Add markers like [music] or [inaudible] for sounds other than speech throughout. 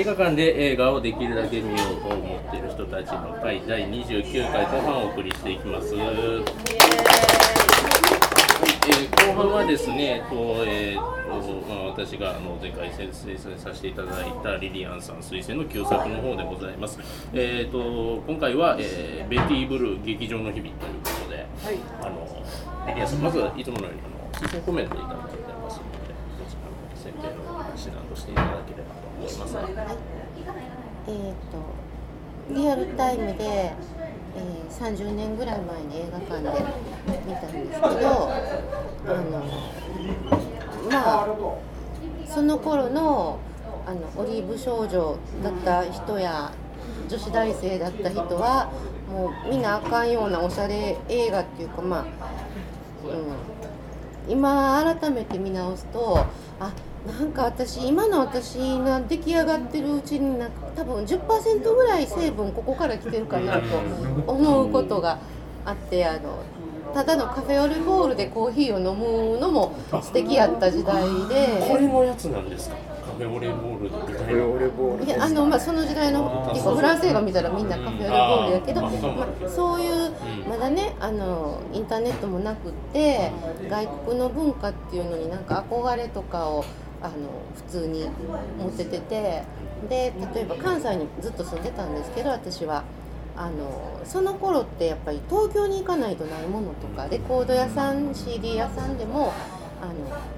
映画館で映画をできるだけ見ようと思っている人たちの会第29回後半をお送りしていきます。えー、後半はですね、とえーとまあ、私があの前回推薦させていただいたリリアンさん推薦の旧作の方でございます。えーと、今回は、えー、ベティブル劇場の日々ということで、はい、あのリリアンさんまずいつものようにあの推薦コメントいただいてますので、こちらの選定の指南としていただければと思います。はい、えーとリアルタイムでえー、30年ぐらい前に映画館で見たんですけどあのまあその頃のあのオリーブ少女だった人や女子大生だった人はもうみんなあかんようなおしゃれ映画っていうかまあ、うん、今改めて見直すとあなんか私今の私が出来上がってるうちになんか多分10%ぐらい成分ここから来てるかなと思うことがあってあのただのカフェオレボールでコーヒーを飲むのも素敵やった時代で。これのやつなんですか？カフェオレボールみたいないやあの、まあ、その時代の結構フランス映画見たらみんなカフェオレボールやけどまあ、そういうまだねあのインターネットもなくって外国の文化っていうのになんか憧れとかをあの普通に持ってててで例えば関西にずっと住んでたんですけど私はあのその頃ってやっぱり東京に行かないとないものとかレコード屋さん CD 屋さんでもあの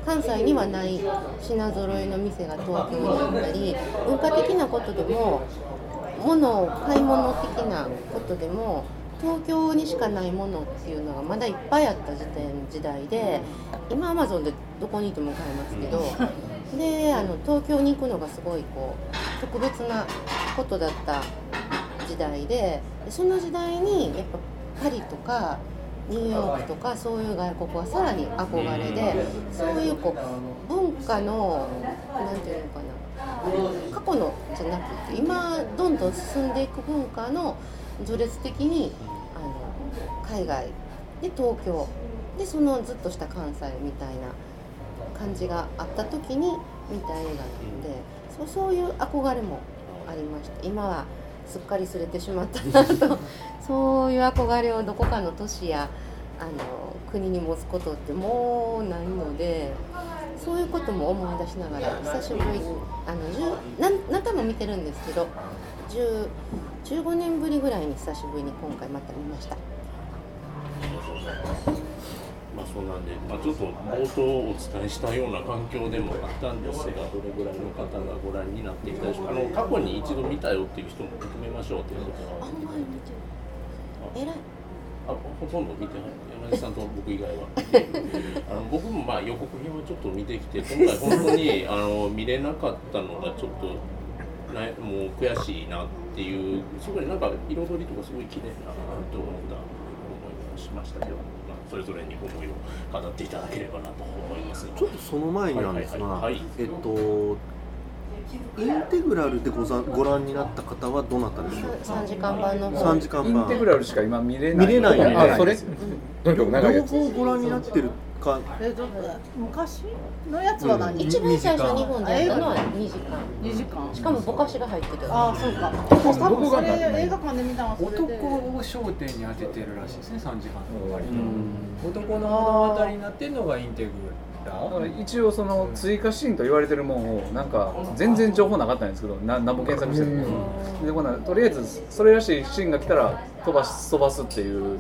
関西にはない品揃えの店が東京にあったり文化的なことでも物を買い物的なことでも東京にしかないものっていうのがまだいっぱいあった時点時代で今アマゾンでどこにいても買えますけどであの東京に行くのがすごいこう特別なことだった時代でその時代にやっぱパリとかニューヨークとかそういう外国はさらに憧れでそういうこう文化の何て言うのかな過去のじゃなくて今どんどん進んでいく文化の序列的にあの海外で東京でそのずっとした関西みたいな感じがあった時に見た映画なのでそうそういう憧れもありました。今はすっかりすれてしまったなと。[laughs] そういう憧れをどこかの都市やあの国に持つことってもうないのでそういうことも思い出しながら久しぶりあの何何回も見てるんですけど15年ぶりぐらいに久しぶりに今回また見ました。まあ、そうなんで、まあ、ちょっと冒頭お伝えしたような環境でもあったんですが、どれぐらいの方がご覧になっていたでしょうか、あの過去に一度見たよっていう人も認めましょうということは。あんまり見てる。偉い。あほとんど見てない山根さんと僕以外は [laughs] あの僕もまあ予告編はちょっと見てきて今回本当にあの見れなかったのがちょっとなもう悔しいなっていうすごいなんか彩りとかすごい綺麗だなと思ったしましたけど、まあ、それぞれに思いを語っていただければなと思います。ちょっとその前になんですが、えっとインテグラルでござご覧になった方はどなたでしょう3時間版の3時間版。インテグラルしか今見れない。見れないよ。ねあそれ？ど両方ご覧になってるかえど昔のやつは何、うん、一番最初日本でやったのは2時間。2時間。しかもぼかしが入ってた。ああそうか。多分それ映画館で見たのは男を焦点に当ててるらしいですね3時間。の割と。男の物語になってるのがインテグだから一応その追加シーンと言われてるもんをなんか全然情報なかったんですけどな何も検索しても。でことりあえずそれらしいシーンが来たら飛ばし飛ばすっていう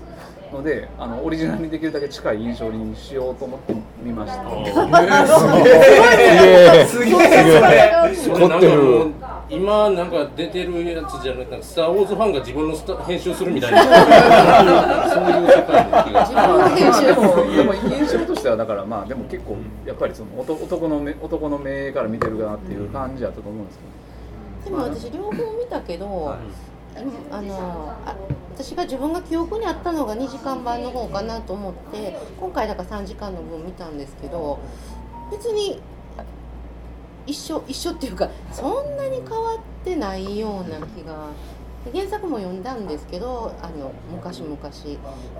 のであのオリジナルにできるだけ近い印象にしようと思って見ました。[laughs] [laughs] すげえ。すげえ。す凝ってる。今なんか出てるやつじゃなくてスター・ウォーズファンが自分のスタ編集するみたいな。[laughs] そういう世界の気がしますでもでも印象としてはだからまあでも結構やっぱりその男の目男の目から見てるかなっていう感じだったと思うんですけど、でも私両方見たけど、あのあ私が自分が記憶にあったのが2時間版の方かなと思って今回だから3時間の分見たんですけど別に一緒一緒っていうかそんなに変わってないような気が原作も読んだんですけどあの昔々。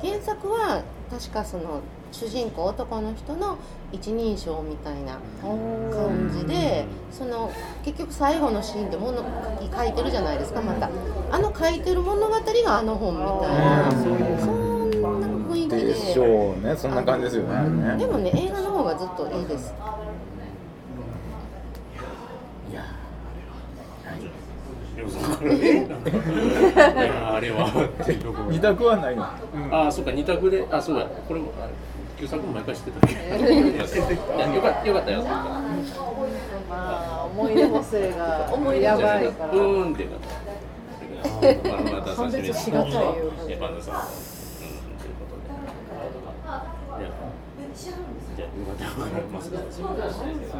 原作は確かその主人公男の人の一人称みたいな感じでその結局最後のシーンで物書き書いてるじゃないですかまた。あの書いてる物語があの本みたいな。そんな雰囲気で。でしょうね。そんな感じですよね。でもね映画の方がずっといいですいやあれは。二択はないの？ああそうか二択であそうやこれもあれ旧作も毎回知ってたよかったよかったよまあ思い出補正がやばいからうーんってなったまあまた刺身判別しがたいよいやバンダさん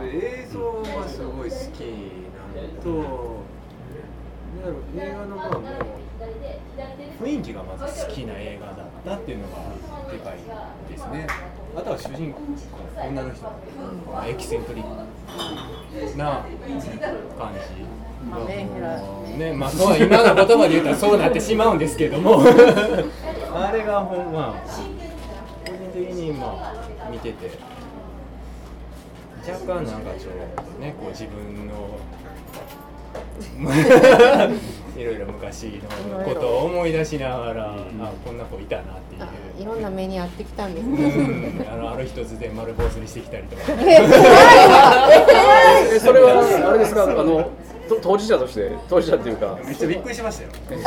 映像がすごい好きなのと映画のまあもう雰囲気がまず好きな映画だったっていうのがでかいですね。あとは主人公女の人まあエキセントリックな感じ。まあね。まあそう今の言葉で言ったらそうなってしまうんですけども。[laughs] あれがほんま個人的にまあ見てて若干なんかちょっとねこう自分の [laughs] いろいろ昔のことを思い出しながら、あこんな子いたなっていう。あ。いろんな目に遭ってきたんですうねん。あのある日突然丸坊主にしてきたりとか。えそれは [laughs] あれですか？あのと当事者として当事者っていうか。めっちゃびっくりしましたよ。びっくり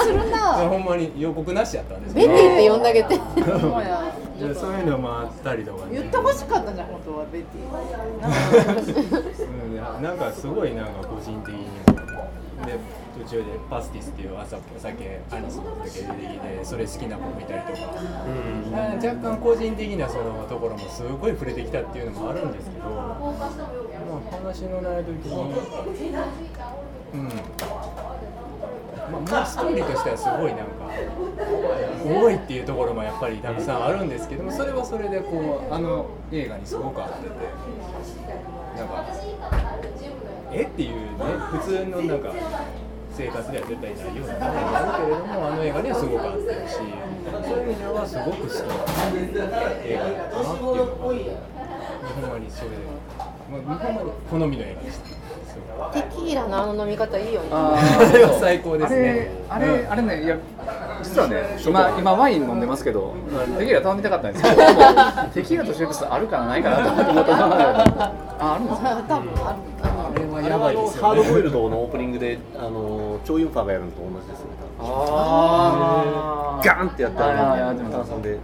するな。ほんまに予告なしやったんですベティって呼んであげてそういうのもあったりとかね。言ってほしかったじゃん本当はベティ。うん、なんかすごいなんか個人的に。もで途中でパスティスっていうお酒お酒アニスのお酒出てきてそれ好きな子もいたりとか、あ若干個人的なそのところもすごい触れてきたっていうのもあるんですけど、まあ、話の内容的に。うん。まあ、もうストーリーとしてはすごいなんか多いっていうところもやっぱりたくさんあるんですけどもそれはそれでこうあの映画にすごく合ってて。なんかえっていうね普通のなんか生活では絶対ないような場面があるけれどもあの映画にはすごく合ってるしそういう意味ではすごく好きな映画だったなっていうのがほんまにそれで、まあ、ほんまに好みの映画でした。テキーラのあの飲み方いいよね。ああれは最高ですねあれあれ,、あれねいや実はね今今ワイン飲んでますけどテキーラ頼みたかったんですけど [laughs] テキーラとシェクスあるかなないかなと思って [laughs] ああるんですか？多分あるやばいですハードボイよねルドのオープニングであのチョウユンファがやるのと同じですねあー。ガーンってやった。ら炭酸で。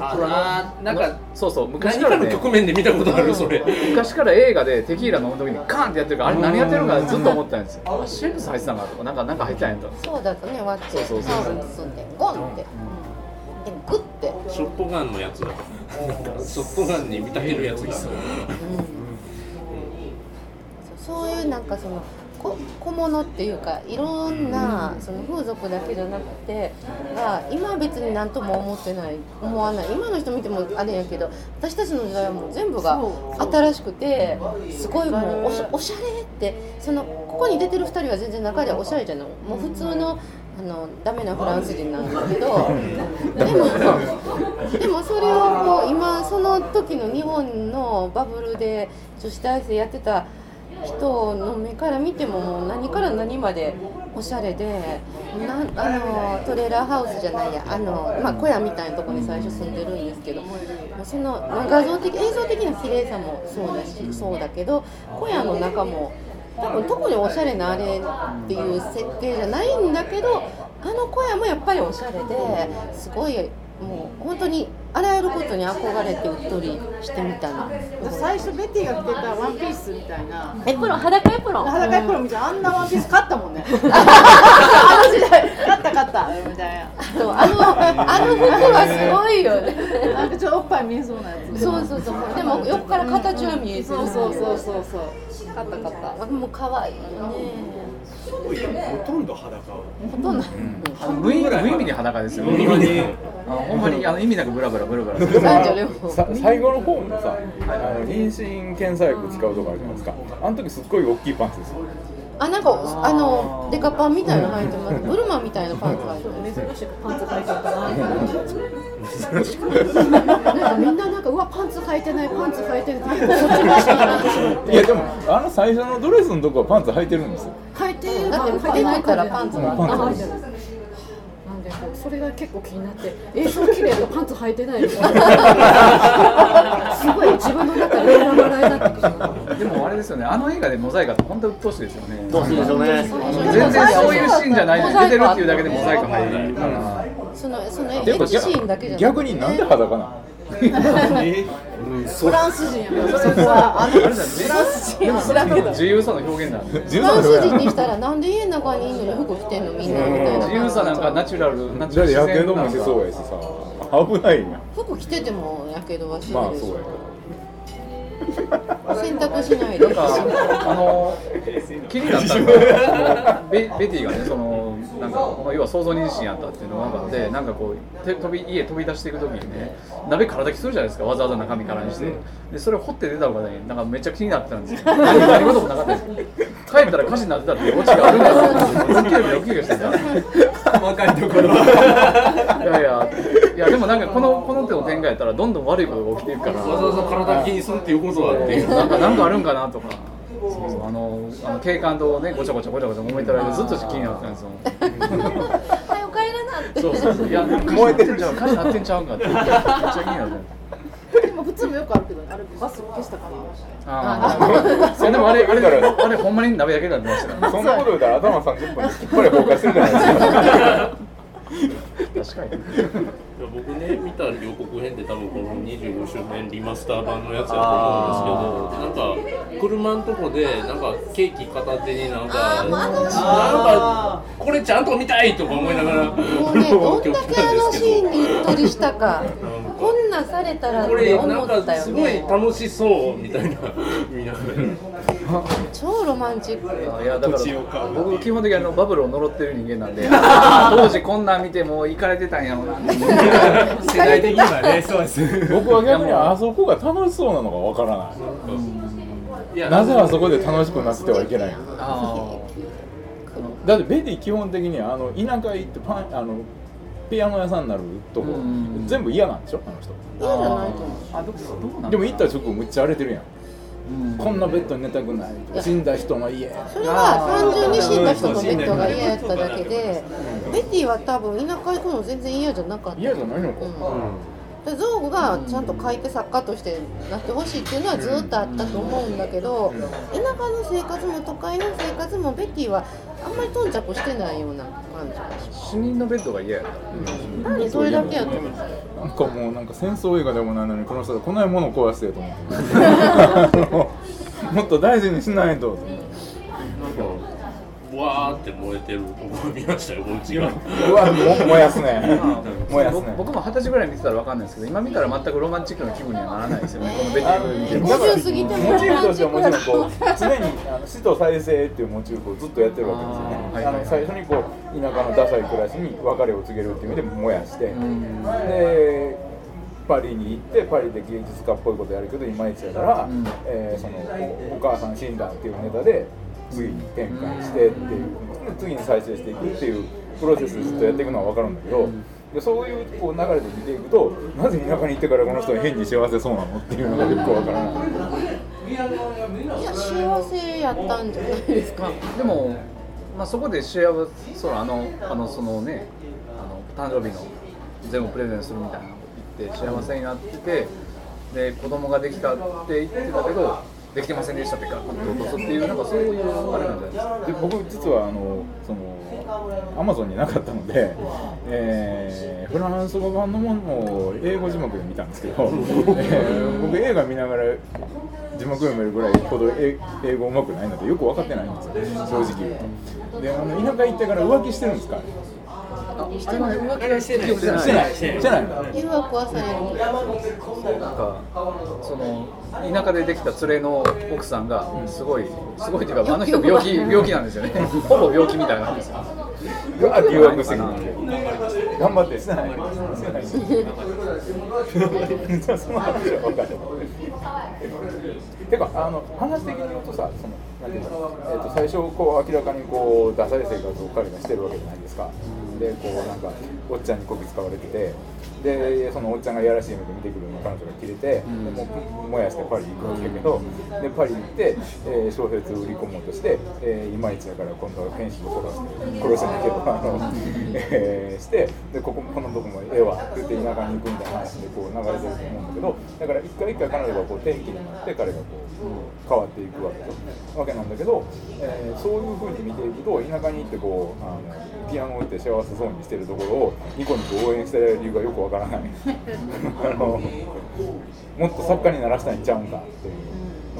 あーなんかそうそう昔何かね。からの局面で見たことあるそれ。[laughs] 昔から映画でテキーラ飲む時にカーンってやってるからあれ何やってるのかずっと思ってたんですよ。あシェクス入ってたんかとかなんかなんか入ってたんやと。そうだとね割ってそうそうそうタオルに包んでゴンって。でグッて。ショットガンのやつだ。ショットガンに見立てるやつだ。そうそういうなんかそのこ小物っていうかいろんなその風俗だけじゃなくてが今は別に何とも思ってない思わない。今の人見てもあれやけど私たちの時代はもう全部が新しくてすごいもうおしおしゃれってそのここに出てる2人は全然中ではおしゃれじゃない。もう普通のあのダメなフランス人なんですけどでもでもそれをこう今その時の日本のバブルで女子大生やってた人の目から見てももう何から何までおしゃれでなあのトレーラーハウスじゃないやあの、まあ、小屋みたいなとこに最初住んでるんですけどもその画像的映像的な綺麗さもそうだしそうだけど小屋の中も多分特におしゃれなあれっていう設定じゃないんだけどあの小屋もやっぱりおしゃれですごいもう本当にあらゆることに憧れてうっとりしてみたの。最初ベティが着てたワンピースみたいな。エプロ？ン裸エプロ？ン裸エプロンみたいな。あんなワンピース買ったもんね。あの時代。買った買った。みたいそうあのあの服はすごいよね。ななんかちょっとおっぱい見えそうなやつ。そうそうそう。でも横から形は見えてる。そうそうそうそうそう。買った買った。もう可愛いよ。ねほとんど裸ほとんど。あの無意無意味に裸ですよほんまにあほんまにあの意味なくブラブラブラブラ。男女両方さ最後の方のさ、あの妊娠検査薬使うとこあるじゃないですか。あの時すっごい大きいパンツですよ。あなんかあのデカパンみたいなの履いてます。ブルマンみたいなパンツ履いてます。珍しくパンツ履いてるかななんかみんななんかうわパンツ履いてないパンツ履いてるって結構そっちが好きになってしまっていやでもあの最初のドレスのとこはパンツ履いてるんですよ。履いてるだって履いてないからパンツがパンツ履いてる。なんでこうそれが結構気になって映像綺麗とパンツ履いてないの？[laughs] すごい自分の中でバラバラになってきてでもあれですよねあの映画でモザイクって本当に鬱陶しいですよね。どうしいでしょうね。全然そういうシーンじゃない出てるっていうだけでモザイク入るからそのそのエッチシーンだけじゃなくて。逆になんで裸なの？[laughs] フランス人やもんそこはあのフランス人は知らんけど。自由さの表現なんで自フランス人にしたらなんで家の中にいるのに服着てんのみんなみたいな自由さなんかナチュラルナチュラルやけどもしそうやしさ危ないやん服着ててもやけどはしまないでしょ。あそうやけ洗濯しないであの気になったのが [laughs] ベベティがねそのなんかまあ要は想像に自身やったっていうのが分かってなんかこうて飛び家飛び出していく時にね鍋空炊きするじゃないですかわざわざ中身からにして。でそれを掘って出たのがねなんかめっちゃ気になってたんですよ。何何事もなかったです。帰ったら火事になってたっていうオチがあるんだよ。ドキドキドキドキしてた細かいところ。いやいやいやでもなんかこのこの手の展開やったらどんどん悪いことが起きていくから。わざわざ体気にするっていうことだっていう。なんかなんかあるんかなとか。そうそうあのあの警官とねごちゃごちゃごちゃごちゃ揉めてる間ずっと気になってたんですよ。早く帰らなって。そうそうそう。いや燃えてるじゃん火事なってんちゃうんかって。めっちゃ気になってでも普通もよくあるけどあれバス消したかな。ああそうでもあれあれあれほんまに鍋だけになってましたそんなこと言うたら頭30分できっぱり崩壊するじゃないですか確かに。いや僕ね見た予告編で多分この25周年リマスター版のやつやと思うんですけどなんか車のとこでなんかケーキ片手になんかなんかこれちゃんと見たいとか思いながらもうねどんだけあのシーンにうっとりしたか [laughs] こんなんされたらっこてれなん思ったよかすごいね楽しそうみたいな。[laughs] 見な。がら超ロマンチックいやだから僕基本的にあのバブルを呪ってる人間なんで [laughs] 当時こんなん見てもう行かれてたんやろうな。[laughs] 世代的にはねそうです。僕は逆にあそこが楽しそうなのがわからない。いやなぜあそこで楽しくなくてはいけないの？あだってベティ基本的にあの田舎行ってパンあのピアノ屋さんになるとこうん全部嫌なんでしょあの人。嫌じゃないと思う。あどどうなんでも行った直後むっちゃ荒れてるやん。うん。こんなベッドに寝たくない。死んだ人の家。それは単純に死んだ人のベッドが嫌やっただけでベティは多分田舎行くの全然嫌じゃなかった。嫌じゃないのか。うん。でゾウがちゃんと書いて作家としてなってほしいっていうのはずっとあったと思うんだけど田舎の生活も都会の生活もベティはあんまり頓着してないような感じがします。死人のベッドが嫌やった単にそれだけやと思う。なんかもうなんか戦争映画でもない。のにこの人がこないものを壊してると思って。[laughs] もっと大事にしないとわーって燃えてる。とこ見ましたよこっちが。うわも燃やすね。[laughs] 燃やすね。僕僕も二十歳ぐらい見てたら分かんないですけど今見たら全くロマンチックな気分にはならないですよね [laughs] このベティを見てると50過ぎてもモチーフとしてはもちろんこう常にあの死と再生っていうモチーフをずっとやってるわけですよね。あーはいはいはい。あの最初にこう田舎のダサい暮らしに別れを告げるっていう意味で燃やしてんでパリに行ってパリで芸術家っぽいことやるけどいまいちやから、うん。えーそのお母さん死んだっていうネタで次に展開してっていう次に再生していくっていうプロセスずっとやっていくのは分かるんだけど、でそういうこう流れで見ていくとなぜ田舎に行ってからこの人は変に幸せそうなのっていうのがよく分からない。いや幸せやったんじゃないですかでも、まあ、そこで幸せそうあのあのそのねあの誕生日の全部プレゼントするみたいなのを言って幸せになっててで子供ができたって言ってたけどできてませんでしたってかって落とすっていうなんかそういうあれなんじゃないですか。で僕実はあのそのアマゾンになかったので、えーフランス語版のものを英語字幕で見たんですけど、[laughs] えー僕映画見ながら字幕読めるぐらいほど英英語うまくないのでよく分かってないんですよ。正直言うと。であの田舎行ってから浮気してるんですか？してないあれしてないしてない誘惑はされるなんかその田舎でできた連れの奥さんがすごいすごいっていうかあの人病気病気なんですよね。[laughs] ほぼ病気みたいなんです。よが留学して。頑張って。してないてかあの話的に言うとさそのなんていうの、えー、と最初こう明らかにこうダサい生活を彼がしてるわけじゃないですか。でこうなんかおっちゃんにこき使われててでそのおっちゃんがいやらしい目で見てくるの彼女が切れて、でもう燃やしてパリ行くわけやけどでパリ行って、えー小説売り込もうとして、えーいまいちだから今度はフェンシング殺して殺せないけどあの、えーしてでこここのとこもええわって言って田舎に行くみたいな話でこう流れてると思うんだけどだから一回一回彼女がこう転機になって彼がこう変わっていくわけと。わけなんだけど、えーそういうふうに見ていくと田舎に行ってこうあのピアノを打って幸せそうにしてるところをニコニコ応援してる理由がよくわからない。[laughs] あのもっと作家にならしたいんちゃうんかってい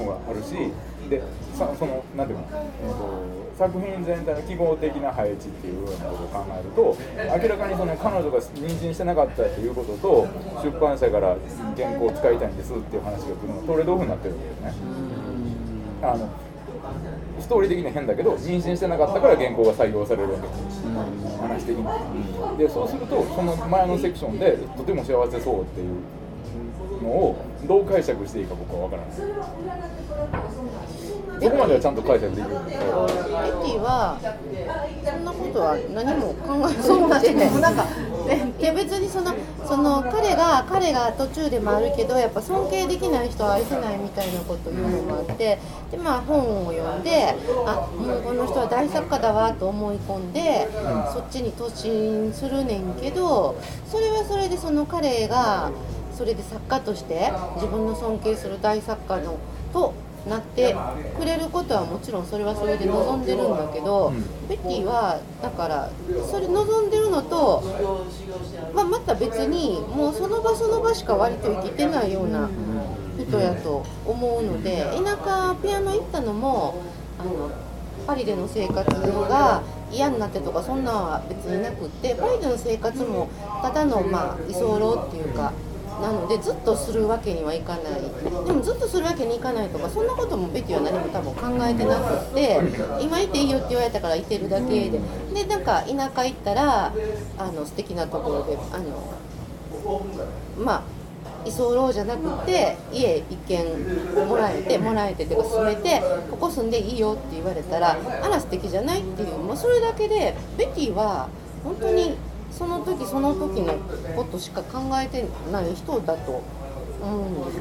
うのがあるしでさそのなんていうの、えー、と作品全体の記号的な配置っていうようなことを考えると明らかにその彼女が妊娠してなかったっていうことと出版社から原稿を使いたいんですっていう話が来るのがトレードオフになってるわけですね。あのストーリー的には変だけど妊娠してなかったから原稿が採用されるわけです、話的に。はでそうするとその前のセクションでとても幸せそうっていうのをどう解釈していいか僕は分からない。そこまではちゃんと解釈できる。エティはそんなことは何も考えそうなてないなんかいや別にそのその彼が彼が途中でもあるけどやっぱ尊敬できない人は愛せないみたいなこと言うのもあってでまあ本を読んであもうこの人は大作家だわと思い込んで、そっちに突進するねんけどそれはそれでその彼がそれで作家として自分の尊敬する大作家のとなってくれることはもちろんそれはそれで望んでるんだけど、ベッティはだからそれ望んでるのと、まあ、また別にもうその場その場しか割と生きてないような人やと思うので田舎ピアノ行ったのもあのパリでの生活が嫌になってとかそんなんは別になくってパリでの生活もただのまあ居候っていうか。なのでずっとするわけにはいかない。でもずっとするわけにいかないとかそんなこともベティは何も多分考えてなくて今いていいよって言われたからいてるだけで。でなんか田舎行ったらあの素敵なところであのまあ居候じゃなくて家一軒もらえてもらえててか住めてここ住んでいいよって言われたらあら素敵じゃないっていう。もうそれだけでベティは本当にその時その時のことしか考えてない人だと思うんです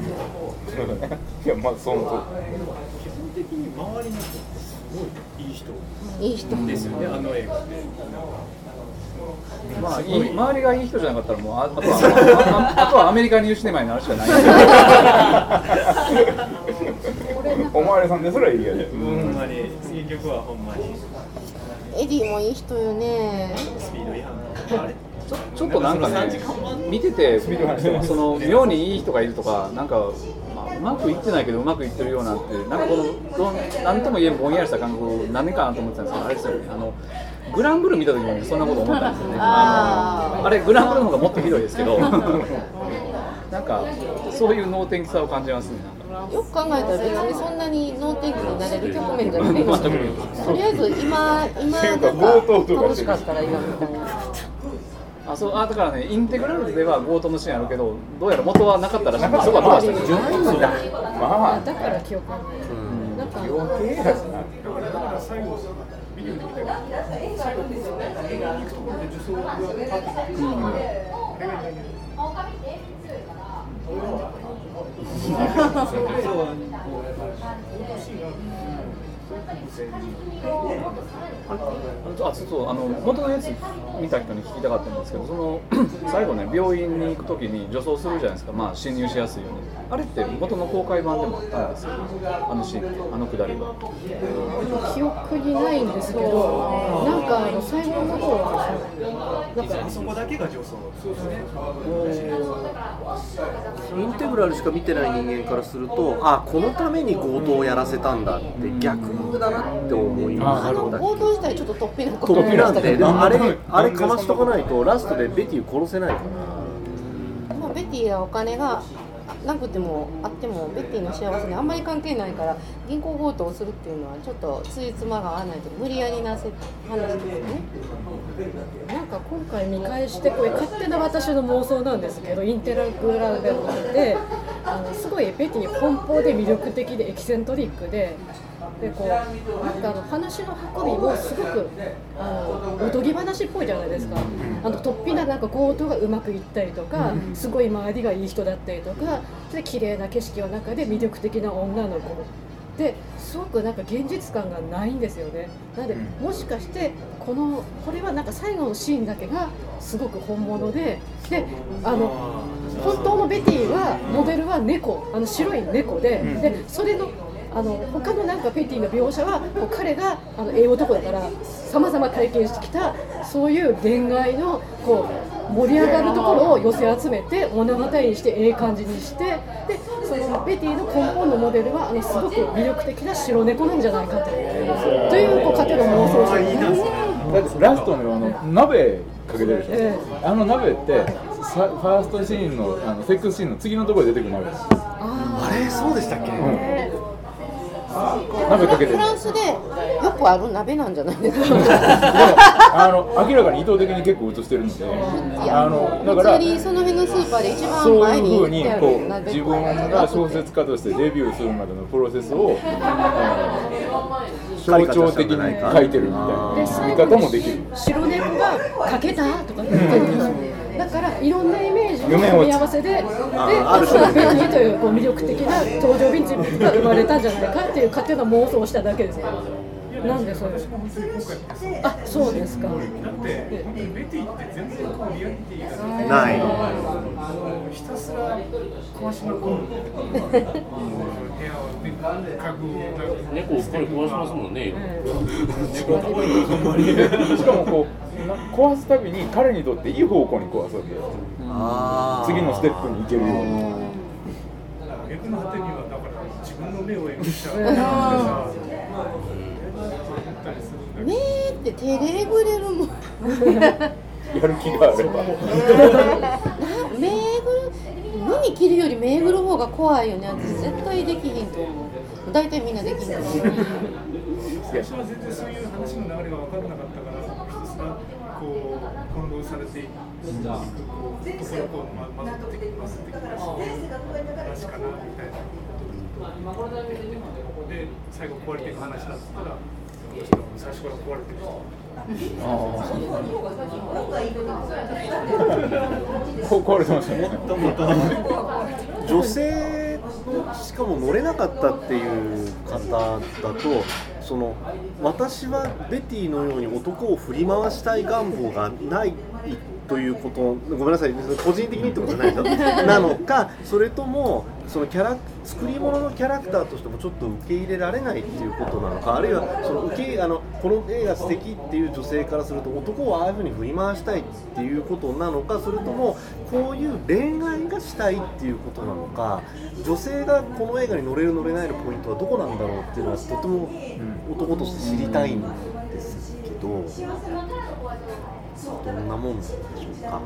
けど。いやまあその基本的に周りの人ってすごいいい人いい人ですよね、あの映画って。まあ、いい周りがいい人じゃなかったらもうああとはあああとはアメリカにいるシネマになるしかないおまわりさんですらいいやで、ほんまに、次曲はほんまにエディもいい人よね。スピード違反。の。あれ？ちょちょっとなんかね見ててその妙にいい人がいるとかなんか、まあ、うまくいってないけどうまくいってるようなってなんかこのなんとも言えんぼんやりした感覚何年かなと思ってたんですけどあれですよね。あのグランブル見た時にそんなこと思ったんですよね。あのあれグランブルの方がもっとひどいですけど。なんかそういう能天気さを感じますね。なんかよく考えたら別にそんなに能天気になれる局面じゃない。ですとりあえず今今なんか楽しかったらいいなみたいな。あそうあだからねインテグラルでは強盗のシーンあるけどどうやら元はなかったらしい。んでそこは飛ばしたまあだから記憶がない。なん。か余計やしなだから最後、ビデオで見たけど、最後、映画に行くところで女装がパッと出てくるあれがいいん。だけど。我 [laughs] あそうそうあの元のやつ見た人に聞きたかったんですけどその [clears throat] 最後ね病院に行く時に女装するじゃないですか、まあ、侵入しやすいように。あれって元の公開版でもあったんですよあのシーン。あのくだりは。記憶にないんですけどなんかあの最後の方はなんかあそこだけが女装。そうですね。インテグラルしか見てない人間からするとあこのために強盗をやらせたんだって逆だなって思いまあのす強盗自体ちょっと突飛なことトッピなんででもあれあれかましとかないとラストでベティ殺せないからまあベティはお金がなくてもあってもベッティの幸せにあんまり関係ないから銀行強盗をするっていうのはちょっとついつまが合わないと無理やりなせ話ですよね。なんか今回見返してこれ勝手な私の妄想なんですけどインテラグラでもってあのすごいベティ奔放で魅力的でエキセントリックで。でこうなんかあの話の運びもすごくあのおとぎ話っぽいじゃないですか。あの突飛ななんか強盗がうまくいったりとかすごい周りがいい人だったりとかで綺麗な景色の中で魅力的な女の子。ですごくなんか現実感がないんですよね。なのでもしかしてこのこれはなんか最後のシーンだけがすごく本物でであの本当のベティはモデルは猫。あの白い猫ででそれのあの他のなんかペティの描写はこう彼があのええ男だからさまざま体験してきたそういう恋愛のこう盛り上がるところを寄せ集めて物語にしてええ感じにしてでそのベティの根本のモデルはあのすごく魅力的な白猫なんじゃないかとという。こう勝手な妄想をしてます。だってラストのあの鍋かけてるでしょ、えあの鍋ってさファーストシーンのあのセックスシーンの次のところで出てくる鍋ですあれそうでしたっけ、鍋かけてるフランスでよくある鍋なんじゃないですか？[laughs] でもあの明らかに意図的に結構映してるのであのだからその辺のスーパーで一番そう前にいうふうにこう自分が小説家としてデビューするまでのプロセスを、えー象徴的に書いてるみたいなで見方もできる。白猫が「かけた?」とか言ってるんですよだからいろんなイメージの組み合わせでである種ベティというこう魅力的な登場人物が生まれたんじゃないかっていう勝手な妄想をしただけです。よなんでそうですあそうですかない。ひたすら壊しまくる部屋をね。家具を猫をっかり壊しますもんね。[laughs] [laughs] しかもこうな壊すたびに彼にとっていい方向に壊すわけよ次のステップに行けるように逆の果てにはだから自分の目を描いちゃう目って手でえぐれるもん。やる気があればな目えぐる耳切るより目えぐる方が怖いよね。私絶対できひんと思う。大体みんなできひんと思う。最初は全然そういう話の流れが分からなかったからう翻弄されていくこうところをこうま混ざってきますってきます話かなみたいなで最後壊れていく話だった。ら最初から壊れてるこう壊れてました。ね女性しかも乗れなかったっていう方だとその私はベティのように男を振り回したい願望がないということ。ごめんなさい。個人的にってことじゃないですよなのかそれともそのキャラ作り物のキャラクターとしてもちょっと受け入れられないっていうことなのかあるいはその受けあのこの映画素敵っていう女性からすると男をああいうふうに振り回したいっていうことなのかそれともこういう恋愛がしたいっていうことなのか女性がこの映画に乗れる乗れないのポイントはどこなんだろうっていうのはとても男として知りたいんですけど。どんなもんでしょうか。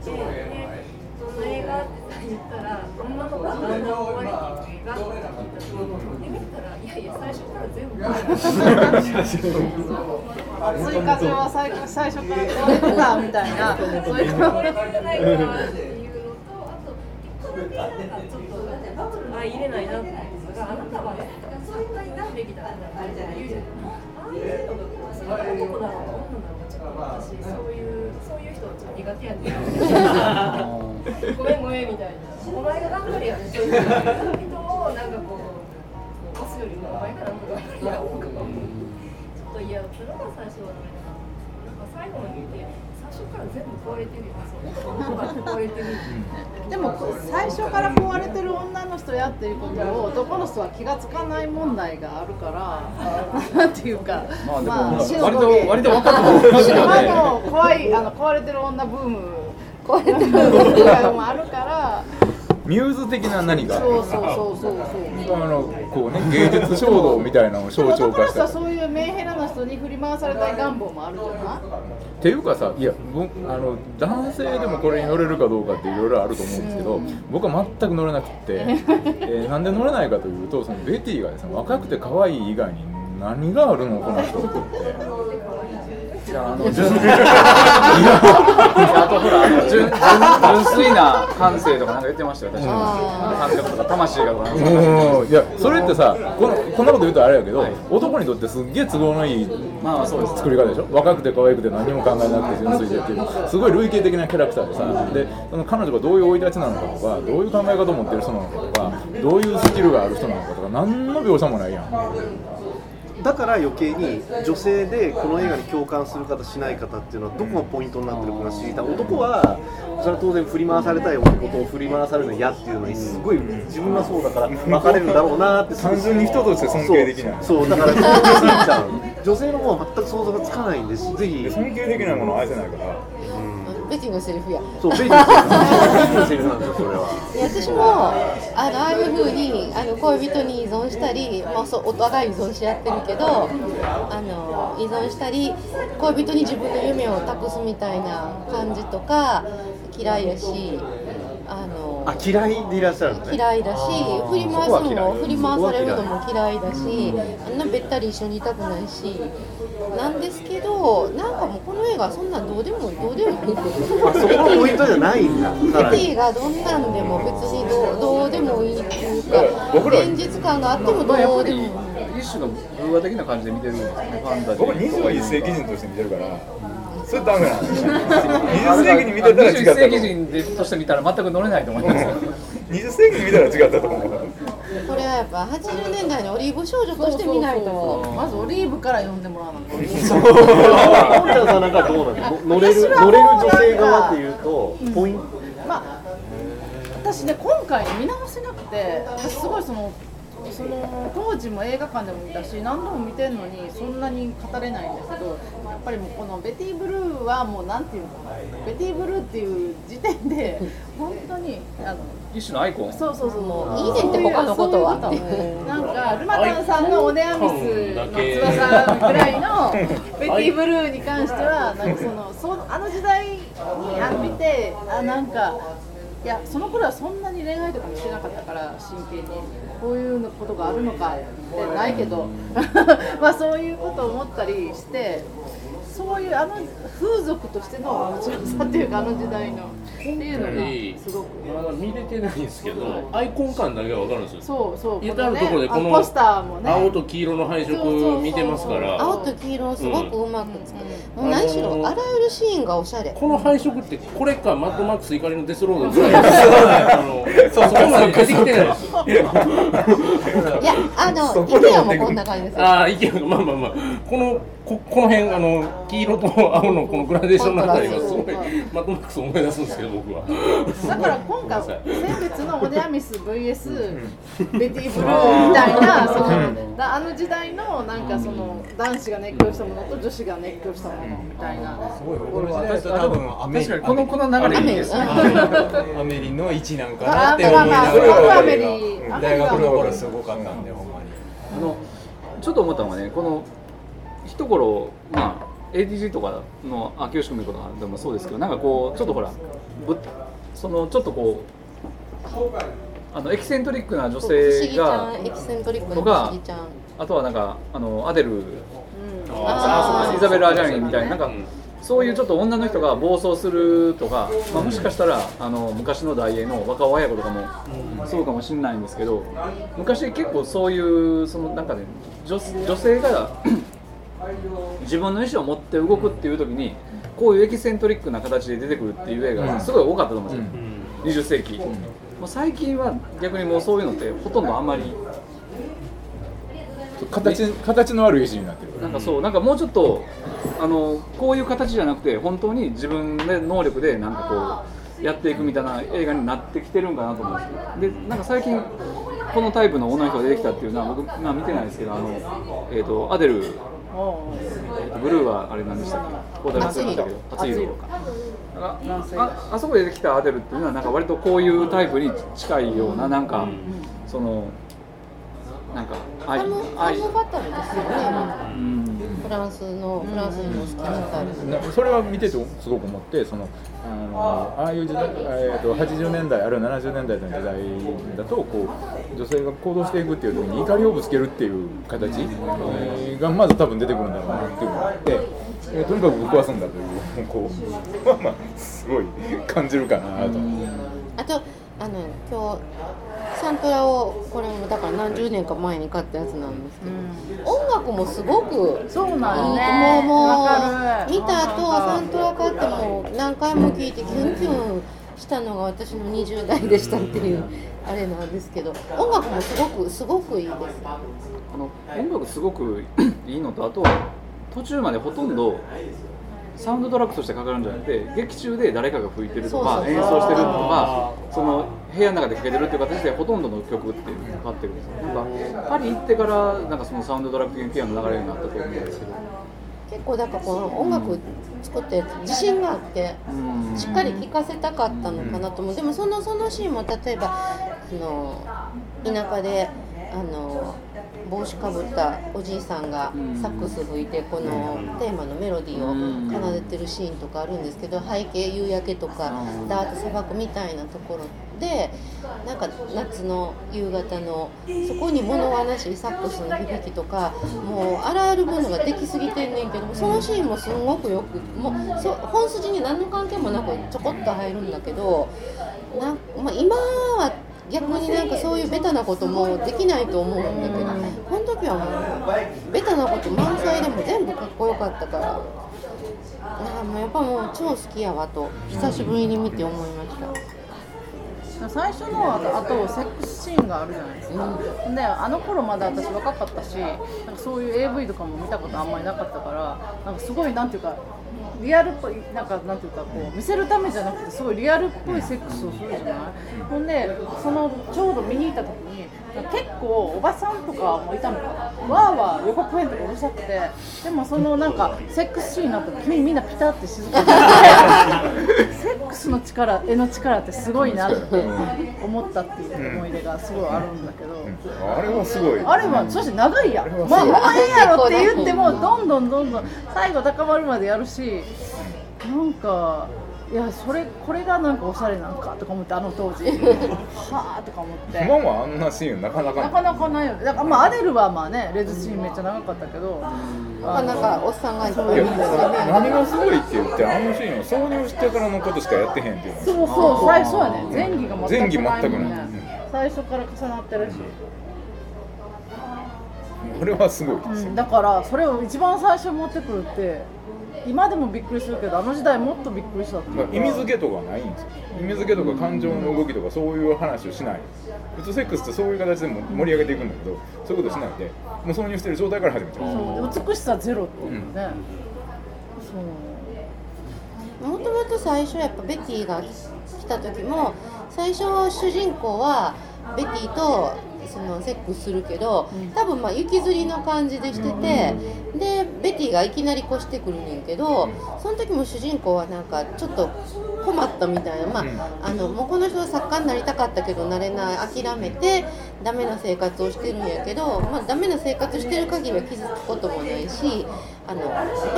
その。映画って言ったら女の。子がだんだん終わりっていう映画って言ったらで見たらいやいや最初から全部追加上は最最初から壊れてたみたいなそういうこれ取れないからっていうの。とあと一個だけなんかちょっとあ入れないなって思ったの。があなたはそういうになるべきだって言うじゃないああいうのがそれが男だろう女だろうちょっと私そういうそういう人ちょっと苦手やねん。ごめんごめんみたいなお前が頑張れやねそういう人をなん。かこう押すよりもお前がなんとか頑張れやちょっと嫌だったのが最初はダメだななんか最後まで見て初から全部壊れてるよそう。男が壊れてるでも最初から壊れてる女の人やっていうことを男の人は気がつかない問題があるから [laughs] なんていうか。まあまあ割と割と分かっ [laughs] 怖いあの壊れてる女ブーム壊れてる女 [laughs] ブームもあるからミューズ的な何かそうそうそうそうそう。あのこうね芸術衝動みたいなのを象徴化したそういうメンヘラな人に振り回されたい願望もあるじゃない？っていうかさいやぼあの男性でもこれに乗れるかどうかっていろいろあると思うんですけど、僕は全く乗れなくて、えーなんで乗れないかというとそのベティがですね若くて可愛い以外に何があるの？この人って。いやあの純あとほらあの純純純粋な感性とかなんか言ってましたよ私感覚とか魂が。とかいやそれってさこのこんなこと言うとあれやけど、男にとってすっげえ都合のいいまあそうです。作り方でしょ？若くて可愛くて何も考えなくて純粋でっていう。すごい類型的なキャラクターでさでその彼女がどういう生い立ちなのかとかどういう考え方を持ってる人なのかとかどういうスキルがある人なのかとか何の描写もないやんだから余計に女性でこの映画に共感する方しない方っていうのはどこがポイントになってるかが知りたい男はそれは当然振り回されたい男と振り回されるの嫌っていうのにすごい自分がそうだから分かれるんだろうなって単純に人として尊敬できない。そうだから尊敬すぎちゃう。女性の方は全く想像がつかないんです。ぜひ。尊敬できないものを愛せないからベティのセリフや。そうベティのセリフなんですよそれは。で私もあのああいう風にあの恋人に依存したり、まあ、そうお互い依存し合ってるけどあの依存したり恋人に自分の夢を託すみたいな感じとか嫌いやしあのあ嫌いでいらっしゃるのね。嫌いだし振り回すのも振り回されるのもそ嫌いだしあんなべったり一緒にいたくないしなんですけどなんかもうこの映画はそんなんどうでもどうでもいい。あそこがポイントじゃないんだ。さらに。ベティがどんなんでも別にどうどうでもいいっていうか僕ら現実感があってもどうでもいい。一種の偶話的な感じで見てるんですよねファンタジー僕は21世紀人として見てるから。それダメなんですよ。[laughs] 20世紀に見てたら違った21世紀と人でとして見たら全く乗れないと思いますよ。20世紀に見たら違ったと思うこれはやっぱ80年代のオリーブ少女として見ないと。まずオリーブから読んでもらわなきゃ。そう。本ちゃんさんなんかどうなの乗れる乗れる女性側っていうとポイント。まあ私ね今回見直せなくて私すごいそのその当時も映画館でも見たし何度も見てるのにそんなに語れないんですけどやっぱりもうこのベティ・ブルーはもうなんていうのベティ・ブルーっていう時点で本当にあの一種のアイコン？そうそうそう。もういいねんって他のことはそういうことなんかルマタンさんのオネアミスの翼ぐらいの [laughs] ベティ・ブルーに関してはなんかそのそあの時代にあ見てあなんかいやその頃はそんなに恋愛とかもしてなかったから真剣に。こういうことがあるのかってないけど。[laughs] まあそういうことを思ったりしてそういうあの風俗としての面白さっていうかあの時代の。っていうのがすごくまだ見れてないんですけどアイコン感だけは分かるんですよ。そうそう至るところでこのあポスターもね。青と黄色の配色見てますから。青と黄色をすごくうまく使う、もう何しろあらゆるシーンがおしゃれ。この配色ってこれかマッドマックス怒りのデスロードぐらいあのそこまで出てきてないですよいやあのイケアもこんな感じですよ。ああ、意見がまあまあまあ、このここの辺あの黄色と青のこのグラデーションのあたりがすごいマッドマックスを思い出すんですけど僕は。だから今回先月のオネアミス VS ベティ・ブルーみたいなそのだあの時代のなんかその男子が熱狂したものと女子が熱狂したものみたいなすごいこれは私多分アメリ確かにこのこの流れいいですねアメリの位置なんかなって思いながまあまあそれはら大学の頃すごかったんでほんまにあのちょっと思ったのがねこの一頃まあ ADG とかの秋吉久美子とかでもそうですけどなんかこうちょっとほらぶそのちょっとこうあのエキセントリックな女性がんエキセントリックな不とかあとはなんかあのアデルあーイザベル・アジャリンみたいななんかそういうちょっと女の人が暴走するとか、まあ、もしかしたらあの昔の大英の若尾綾子とかもそうかもしれないんですけど昔結構そういうそのなんかね女女性が自分の意思を持って動くっていう時にこういうエキセントリックな形で出てくるっていう映画がすごい多かったと思うんですよ、20世紀、もう最近は逆にもうそういうのってほとんどあんまり形形のある絵師になってる。なんかそうなんかもうちょっとあのこういう形じゃなくて本当に自分で能力でなんかこうやっていくみたいな映画になってきてるんかなと思うんですよ。でなんか最近このタイプの女の人が出てきたっていうのは僕、まあ、見てないですけどあの、えー、とアデルブルーはあれなんでしたっけ？コーダ忘れましたけど熱い色ああそこでできたアデルっていうのはなんか割とこういうタイプに近いようななんか、そのなんかファムファムバタルですよね。うんフランスのフランス人の好きなタイプなそれは見ててすごく思ってそのあのああいう時代、えー、と80年代あるいは70年代の時代だとこう女性が行動していくっていう時に怒りをぶつけるっていう形、えーがまず多分出てくるんだろうなっていうのがあって、えーとにかくぶっ壊すんだというこう [laughs] まあまあすごい感じるかなと。あとあの今日サントラをこれもだから何十年か前に買ったやつなんですけど、音楽もすごくそうなんね。もうもう見た後サントラ買っても何回も聴いてキュンキュンしたのが私の20代でしたっていうあれなんですけど音楽もすごくすごくいいです。あの音楽すごくいいのとあと途中までほとんどサウンドトラックとしてかかるんじゃなくて劇中で誰かが吹いてるとか演奏してるとかその部屋の中でかけてるっていう形でほとんどの曲っていうのがかかってるんですよ。なんかパリ行ってからなんかそのサウンドトラック的にピアノ流れるようになったと思うんですけど。結構だからこの音楽作って自信があってうん。しっかり聴かせたかったのかなと思う。でもそのそのシーンも例えばあの田舎であの帽子かぶったおじいさんがサックス吹いてこのテーマのメロディーを奏でてるシーンとかあるんですけど背景夕焼けとかダーッと砂漠みたいなところでなんか夏の夕方のそこに物悲しいサックスの響きとかもうあらゆるものができすぎてんねんけどもそのシーンもすごくよくもうそ本筋に何の関係もなくちょこっと入るんだけどなん、まあ、今は逆になんかそういうベタなこともできないと思うんだけどこの時はもうベタなこと満載でも全部かっこよかったからだかもうやっぱもう超好きやわと久しぶりに見て思いました。最初のあとあとセックスシーンがあるじゃないですか、であの頃まだ私若かったしなんかそういう AV とかも見たことあんまりなかったからなんかすごいなんていうかリアルっぽいなんかなんていうかこう見せるためじゃなくてすごいリアルっぽいセックスをするじゃない？ほんでそのちょうど見に行った時に結構おばさんとかもいたのかな。わーわー予告編とかうるさくて。でもそのなんかセックスシーンになったら急にみんなピタって静かになって [laughs] セックスの力絵の力ってすごいなって思ったっていう思い出がすごいあるんだけど。あれはすごい。あれはそして長いやん、まあ、もうええやろって言ってもどんどんどんどん最後高まるまでやるしなんかいやそれこれがなんかおしゃれなんかとか思ってあの当時。[laughs] はあとか思って。今はあんなシーンなかなかなかなかないよね。だからまあアデルはまあねレズシーンめっちゃ長かったけどなかなかおっさんがいっぱいいるんですよね。何がすごいって言ってあのシーンを挿入してからのことしかやってへんっていうのそうそう最初はね前儀が全くない前儀全くない。もんね最初から重なってるし、これはすごいですよ。うん、だからそれを一番最初に持ってくるって今でもびっくりするけどあの時代もっとびっくりしたっていうか。意味付けとかないんですよ。意味付けとか感情の動きとかそういう話をしない。普通セックスってそういう形でも盛り上げていくんだけどそういうことしないでもう挿入してる状態から始めちゃう。そう美しさゼロっていうね、そう。もともと最初やっぱベティが来た時も最初主人公はベティとそのセックスするけど多分まあ雪吊りの感じでしててでベティがいきなり越してくるねんけどその時も主人公はなんかちょっと困ったみたいな、まあ、あのもうこの人は作家になりたかったけどなれない諦めてダメな生活をしてるんやけど、まあ、ダメな生活してる限りは傷つくこともないしあの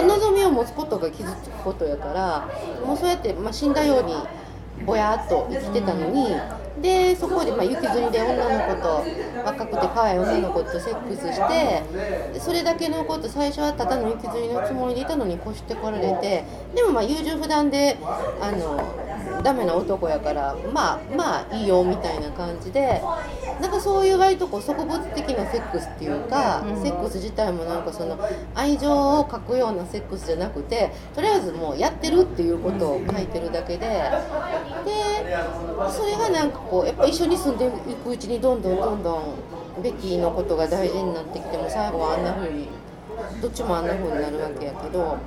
望みを持つことが傷つくことやからもうそうやって、まあ、死んだようにぼやっと生きてたのにでそこで、まあ、雪吊りで女の子と若くて可愛い女の子とセックスしてそれだけのこと最初はただの雪吊りのつもりでいたのに越してこられてでもまあ優柔不断であのダメな男やからまあまあいいよみたいな感じでなんかそういう割とこう束物的なセックスっていうか、セックス自体もなんかその愛情を書くようなセックスじゃなくてとりあえずもうやってるっていうことを書いてるだけででそれがなんかこうやっぱ一緒に住んでいくうちにどんどんどんどんベティのことが大事になってきても最後はあんな風にどっちもあんな風になるわけやけど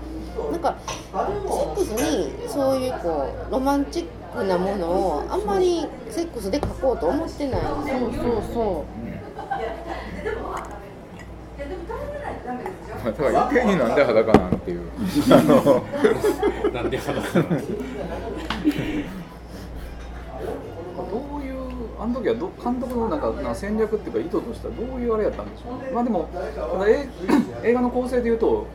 なんかセックスにそういうこうロマンチックなものをあんまりセックスで書こうと思ってない。そうそう。そうだから余計になんで裸なんていう。あ [laughs] のなんで裸なんどういうあの時はど監督のなんかな戦略っていうか意図としてはどういうあれやったんでしょうまあでもただえ [coughs] 映画の構成でいうと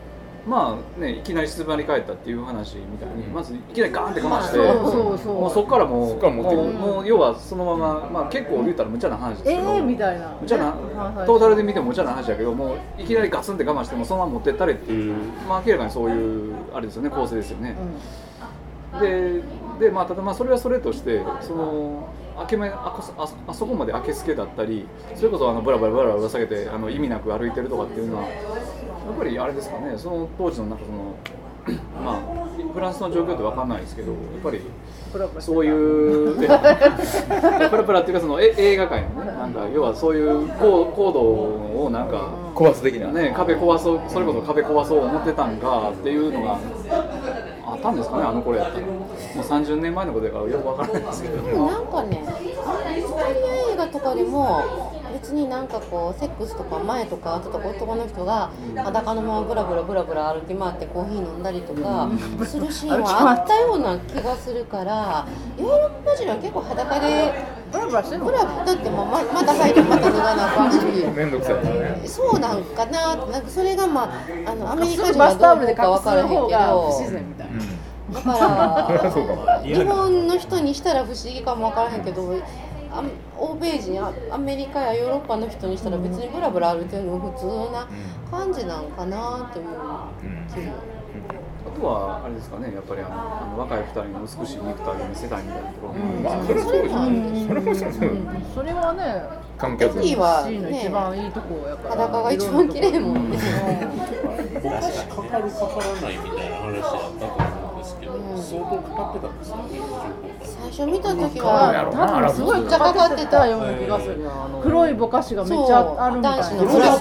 まあねいきなり静まり返ったっていう話みたいにまずいきなりガーンってかましてもうそこからもうもう要はそのまままあ結構言ったら無茶な話ですえけど、ーみたいな。無茶なトータルで見ても無茶な話だけどもういきなりガツンって我慢してもそのまま持ってったれっていう、まあ明らかにそういうあれですよね構成ですよね。ででまあただまあそれはそれとしてその明け目あこそああそこまで明けすけだったりそれこそあのブラブラブラブラぶら下げてあの意味なく歩いてるとかっていうのはやっぱりあれですかねその当時のなんかその [clears throat] まあフランスの状況って分かんないですけどやっぱりそういう [laughs] プラプラっていうかそのえ映画界のねなんか要はそういうコーコードをなんか壊す的な。ね壁壊そうそれこそ壁壊そう思ってたんかっていうのがあったんですかねあの頃やったらもう30年前のことだからよくわからないですけど。でもなんかねイタリア映画とかでも別になんかこうセックスとか前とか後とか男の人が裸のままブラブラブラブラ歩き回ってコーヒー飲んだりとかするシーンはあったような気がするからヨーロッパ人は結構裸でブラブラしてんの？ブラだってもうままた履いてまた脱がなあかんし。めんどくさい。ですねそうなんかな。なんかそれがまああのアメリカ人バスタオルではどうか分からへんけど。隠す方が不自然みたいな。だから [laughs] 日本の人にしたら不思議かも分からへんけどあ欧米人あアメリカやヨーロッパの人にしたら別にブラブラ歩いてるの普通な感じなんかなって思う気も。あとはあれですかねやっぱりあのあの若い2人の美しい肉体を見せたいみたいなところも、まあそれはそうです。ねそれもそうですそれはね観ベ客にはの一ね番いいとこやから。裸が一番綺麗もんね。ぼかしかかるかからないみたいな話だったと思うんですけど、相当かかってたんですかね、情報最初見た時は多分すごいかかってたような気がする黒いぼかしがめっちゃあるみたい。な男子のブラ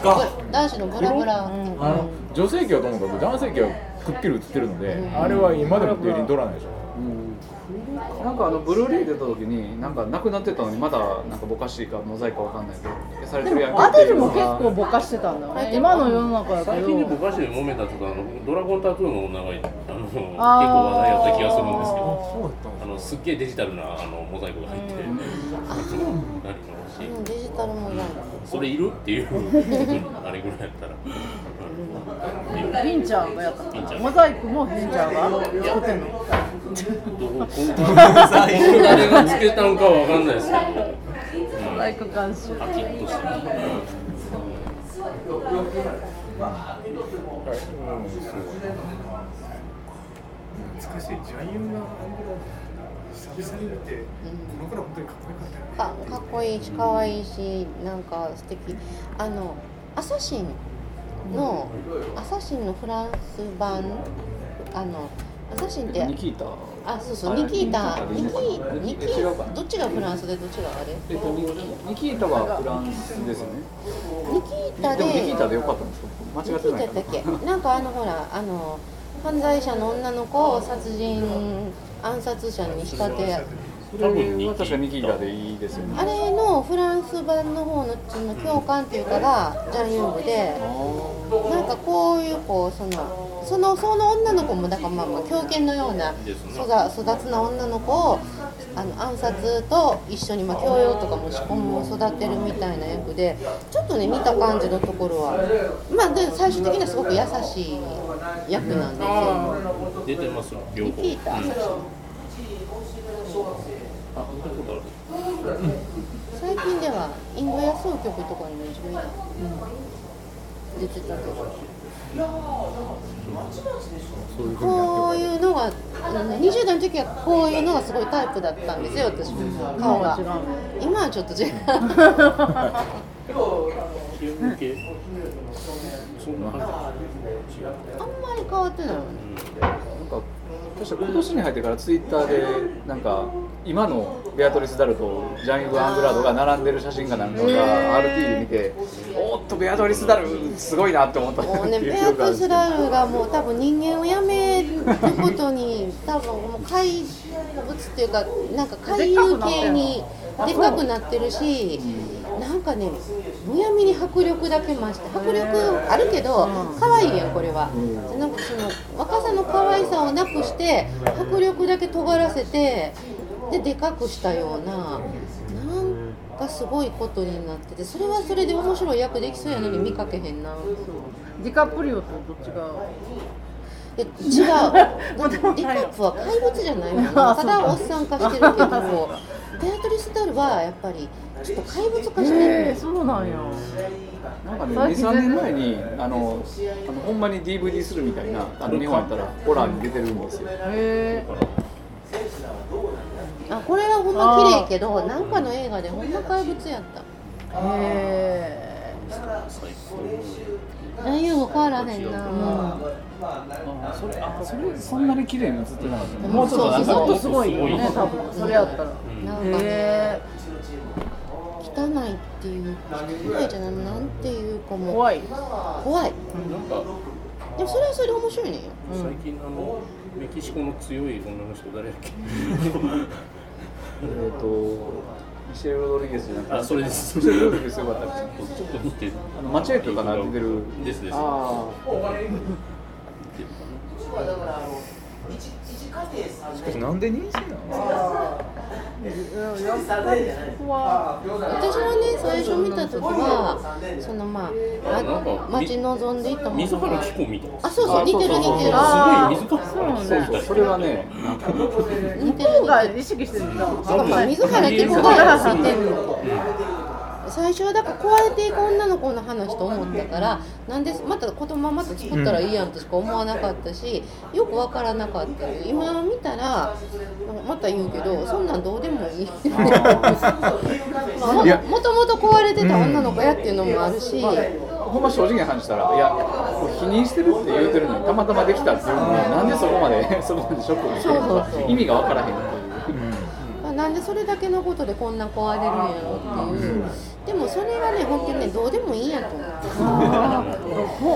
男子のブラ女性器はともかく男性器はくっきり映ってるので、あれは今でもデーリン取らないでしょ。なんかあのブルーレイ出た時になんかなくなってたのにまだなんかぼかしいかモザイクかわかんないけど消されてるやんけアデルも結構ぼかしてたんだよね。今の世の中やけ最近でどぼかしで揉めたとかあのドラゴンタトゥーの女があの結構話題やった気がするんですけど。あのすっげえデジタルなあのモザイクが入ってる、あなりのしうんデジタルもじゃん。それいるっていうあれぐらいやったら、フィンチャーがやったのモザイクもフィンチャーが作ってんの。どこ誰がつけたんかは分かんないですけど、モザイク監修パキッとして難しい女優が久々に見て、この頃本当にかっこよかったよね。かかっこいいし可愛いしなんか素敵。あのアサシンのアサシンのフランス版あのアサシンってニキータ？あそうそうニキータニキニキどっちがフランスでどっちがあれ？えっとニキニキータはフランスですよね。ニキータでもニキでータでよかったんですか？間違ニキータってないやったっけ？なんかあのほらあの犯罪者の女の子を殺人暗殺者に仕立て。それは確かニキータでいいですよね。あれのフランス版の方のその教官っていうかがジャン・ユングで。なんかこういうこうそのそのその女の子もだからまあまあ狂犬のような育育つな女の子をあの暗殺と一緒にまあ教養とかも仕込む育てるみたいな役でちょっとね似た感じのところはまあで最終的にはすごく優しい役なんですよ。出てますよ両方聞いた、うん最近ではインドや総局とかにも一緒に出てたけど。こういうのがあの20代の時はこういうのがすごいタイプだったんですよ私顔が。今はちょっと違う。[laughs] あんまり変わってないよね確か今年に入ってからツイッターでなんか今のベアトリス・ダルとジャン・イブ・アングラードが並んでる写真かなんかが RT で見ておーっとベアトリス・ダルすごいなって思った。もうねベアトリス・ダルがもう多分人間をやめることに多分もう怪物っていうかなんか怪遊系にでかくなってるしなんかねむやみに迫力だけ増して迫力あるけど可愛いやんこれは。なんかその若さの可愛さをなくして迫力だけ尖らせてででかくしたようななんかすごいことになっててそれはそれで面白い役できそうやのに見かけへんな。ディカプリオとどっちが？え違う。だってディカップは怪物じゃないもんなただおっさん化してるけど [laughs] ベアトリス・ダルはやっぱりちょっと怪物化してる、えー、そうなんや。なんかね23年前にあのあのほんまに DVD するみたいなあの日本やったらホラーに出てるんですよ。へあこれはほんま綺麗けどなんかの映画でほんま怪物やった。え。ああいうの変わらへんな、あそれあそれそんなに綺麗に映ってなかった。もうちょっとなんかそうそうもっとすごいよね多分。それやったらなんかねへ汚いっていう汚いじゃないなんていうかもう怖い。怖い。なんかでもそれはそれで面白いね。んよ最近あのメキシコの強い女の人誰だっけ？えっとミシェル・ロドリゲスじゃなくてあそれです。ミシェル・ロドリゲスよかったですちょっと見て。あのマチェイトかな出てるですです。あしかしなんで妊娠なの？私はね最初見た時はそのまあなんかま待ち望んでいたも水のが原希子みたいなあそうそう似てる似てる。すごい水原希子そう。それはねなんか似てるが似てる。意識してるんだ水原希子が似てるの最初はだから壊れていく女の子の話と思ったからなんでまた子供はまた作ったらいいやんとしか思わなかったしよく分からなかった今見たらまた言うけどそんなんどうでもいい。[laughs] もともと壊れてた女の子やっていうのもあるし、ほんま正直な話したらいや否認してるって言うてるのにたまたまできたっていうのになんでそこまで [laughs] そこまでショックを受けるのか意味がわからへんなんでそれだけのことでこんな壊れるんやろっていう、でもそれはね本当にねどうでもいいんやと思う。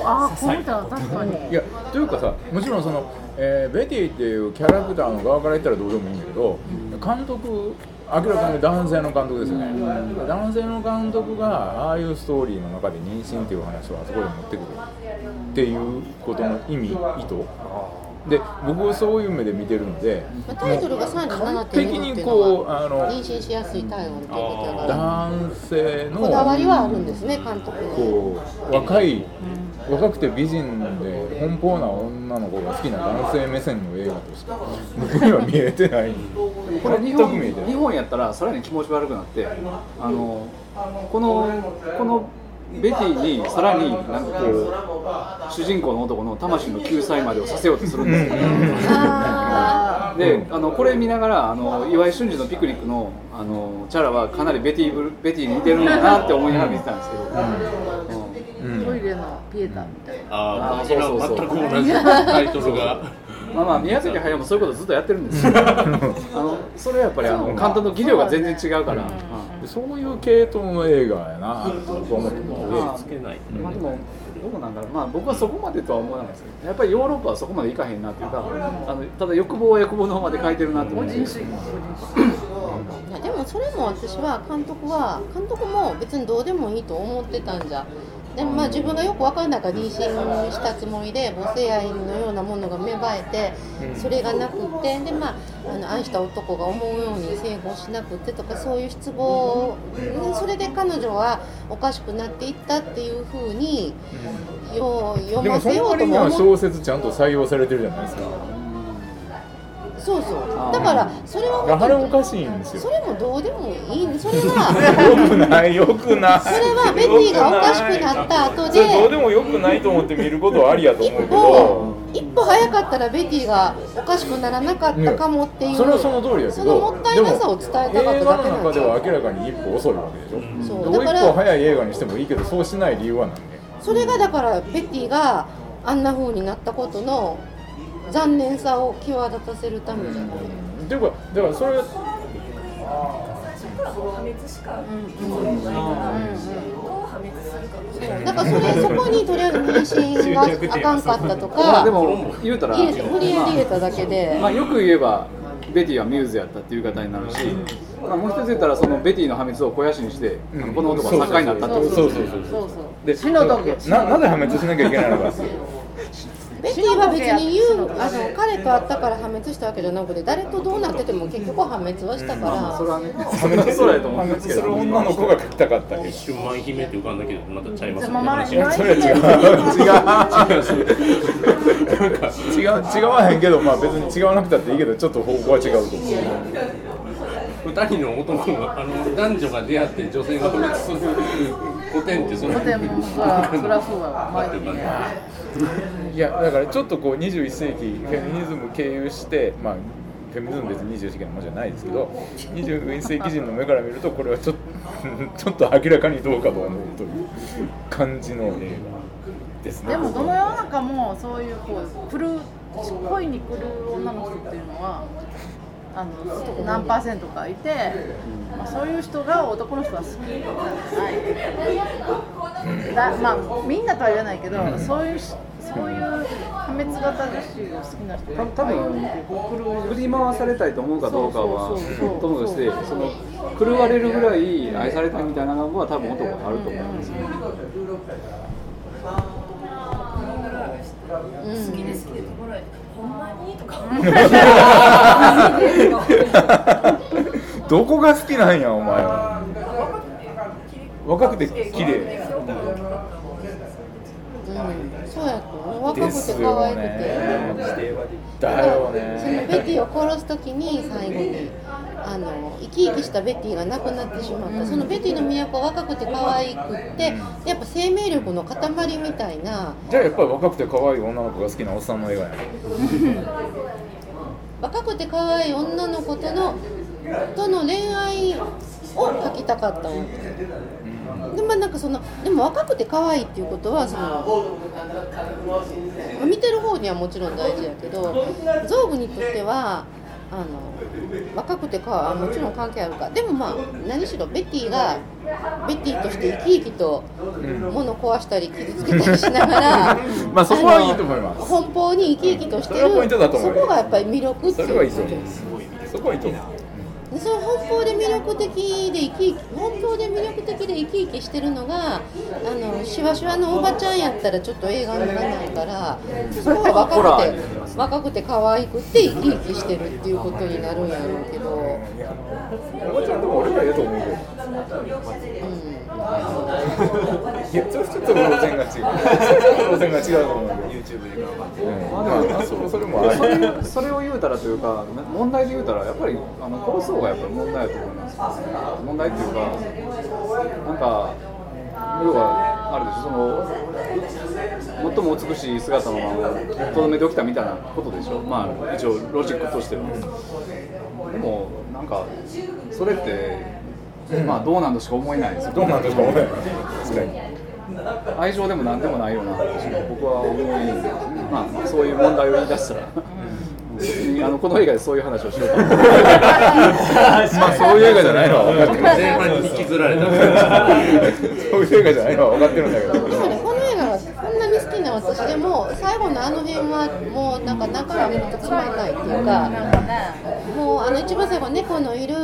ああこう見た確かにいやというかさもちろんその、えーベティっていうキャラクターの側から言ったらどうでもいいんだけど監督明らかに男性の監督ですよね、男性の監督がああいうストーリーの中で妊娠っていう話をあそこで持ってくるっていうことの意味意図。で僕はそういう目で見てるのでまあタイトルが37.2的っていうにこうのはあの妊娠しやすい体温っていうことだから。男性のこだわりはあるんですね監督の。こう若い若くて美人で奔放な女の子が好きな男性目線の映画として僕には見えてない。これ日本日本やったらさらに気持ち悪くなってあのこのこのベティにさらになんかこう主人公の男の魂の救済までをさせようとするんですよ、あであのこれ見ながらあの岩井俊二のピクニックのあのチャラはかなりベティベティに似てるんだなって思いながら見てたんですけど、うん。トイレのピエタみたいな。ああそうそうそう全く同じ。[laughs] タイトルがまあまあ宮崎駿もそういうことずっとやってるんです。よあのそれはやっぱりあの監督の技量が全然違うから、でそういう系統の映画やなと思ってるので。まあつけないまあでもどうなんだろう。まあ僕はそこまでとは思わないですけどやっぱりヨーロッパはそこまでいかへんなっていうかあのただ欲望は欲望の方まで書いてるなって思っていやでもそれも私は監督は監督も別にどうでもいいと思ってたんじゃでもまあ自分がよく分かんないから妊娠したつもりで母性愛のようなものが芽生えてそれがなくってでまああの愛した男が思うように成功しなくってとかそういう失望でそれで彼女はおかしくなっていったっていうふうによう読でもそませようの割にはとも思っ小説ちゃんと採用されてるじゃないですかそうそう。だからそれはあれおかしいんですよ。それもどうでもいい。それはよくないよくない。それはベティがおかしくなった後それどうででもよくないと思って見ることはありやと一思うけ歩ど。一歩早かったらベティがおかしくならなかったかもっていう、それはその通りやけそどのもったいなさを伝えたかっただけ映画のなん中では明らかに一歩遅いわけでしょ。そう。どう一だから歩早い映画にしてもいいけどそうしない理由は何？でそれがだからベティがあんな風になったことの残念さを際立たせるためじゃない、っていうかだからそれ最初からもう破滅しかないから、どう破滅するかだからそれそこにとりあえず妊娠があかんかったとかまあでも言うたら無理やり入れただけで、まあ、よく言えばベティはミューズやったっていう方になるしまあ、もう一つ言ったらそのベティの破滅を肥やしにして、あのこの男は作家になったってことそうそうそうそうそうで死の時ななぜ破滅しなきゃいけないのかベティは別に言うあの彼と会ったから破滅したわけじゃなくて誰とどうなってても結局破滅はしたから、それはね。破滅そうやと思破うんですけど。女の子が書きたかったけど。一瞬舞姫って浮かんだけどまたちゃいますね。まあまあ話が。それは違う。違う違う。違わへんけどまあ別に違わなくたっていいけどちょっと方向は違うと思う。二人の男があの男女が出会って女性が破滅する古典ってその古典もそらそうやわ。なんていうかねいやだからちょっとこう21世紀フェミニズム経由してまあフェミニズム別に21世紀のものじゃないですけど21世紀人の目から見るとこれはちょっと [laughs] ちょっと明らかにどうかと思うという感じの映画ですね。でもどの世の中もそういうこう来る恋に来る女の人っていうのはあの何パーセントかいて、まあ、そういう人が男の人は好きなんじゃないだまあみんなとは言わないけど、そういうしそういう破滅型女子を好きな人多多分振り回されたいと思うかどうかはそうそうそうともかくしてその狂われるぐらい愛されたいみたいなのは多分男にあると思うんですよ、うん好きで好きでところへほんまに？とか。[laughs] [laughs] どこが好きなんやお前は。若くて綺麗うん、そうやと思う若くて可愛くて。だよそのねベティを殺す時に最後にあの生き生きしたベティが亡くなってしまった。そのベティの都は若くて可愛くってやっぱ生命力の塊みたいな。じゃあやっぱり若くて可愛い女の子が好きなおっさんの映画やね。若くて可愛い女の子とのとの恋愛を描きたかったわけでもなんかそのでも若くて可愛いっていうことはその見てる方にはもちろん大事やけど造具にとってはあの若くてかもちろん関係あるか。でもまあ何しろベティがベティとして生き生きと物壊したり傷つけたりしながら [laughs] まあそこはいいと思います。奔放に生き生きとしてる。思そうこがやっぱり魅力ってそれはいいと思う。そこはいいと思う。でその奔放で魅力的で生き生き奔放で魅力的で生き生きしてるのがあのシワシワのおばちゃんやったらちょっと映画にならないからそこが若くて若くて可愛くて生き生きしてるっていうことになるんやろうけど、おばちゃんでも俺らええと思うけど。いや [laughs] ちょっと路線が違う。路線が違うと思う YouTube で頑張ってそれもあそりれそれを言うたらというか問題で言うたらやっぱりあの殺す方がやっぱり問題だと思います問題っていうかなんか要はあるでしょその最も美しい姿のままとどめておきたみたいなことでしょ。まあ一応ロジックとしてはでもなんかそれってまあどうなんとしか思えないですよどうなんとしか思えない。確かに愛情でも何でもないような僕は思いまあそういう問題を言い出したら。あのこの映画でそういう話をしようと。思ってまあそういう映画じゃないのは分かってる。前半に引きずられた。そういう映画じゃないのは分かってるんだけどでもねこの映画がこんなに好きな私でも最後のあの辺はもうなんか中身見るとつまんないっていうかもうあの一番最後猫のいる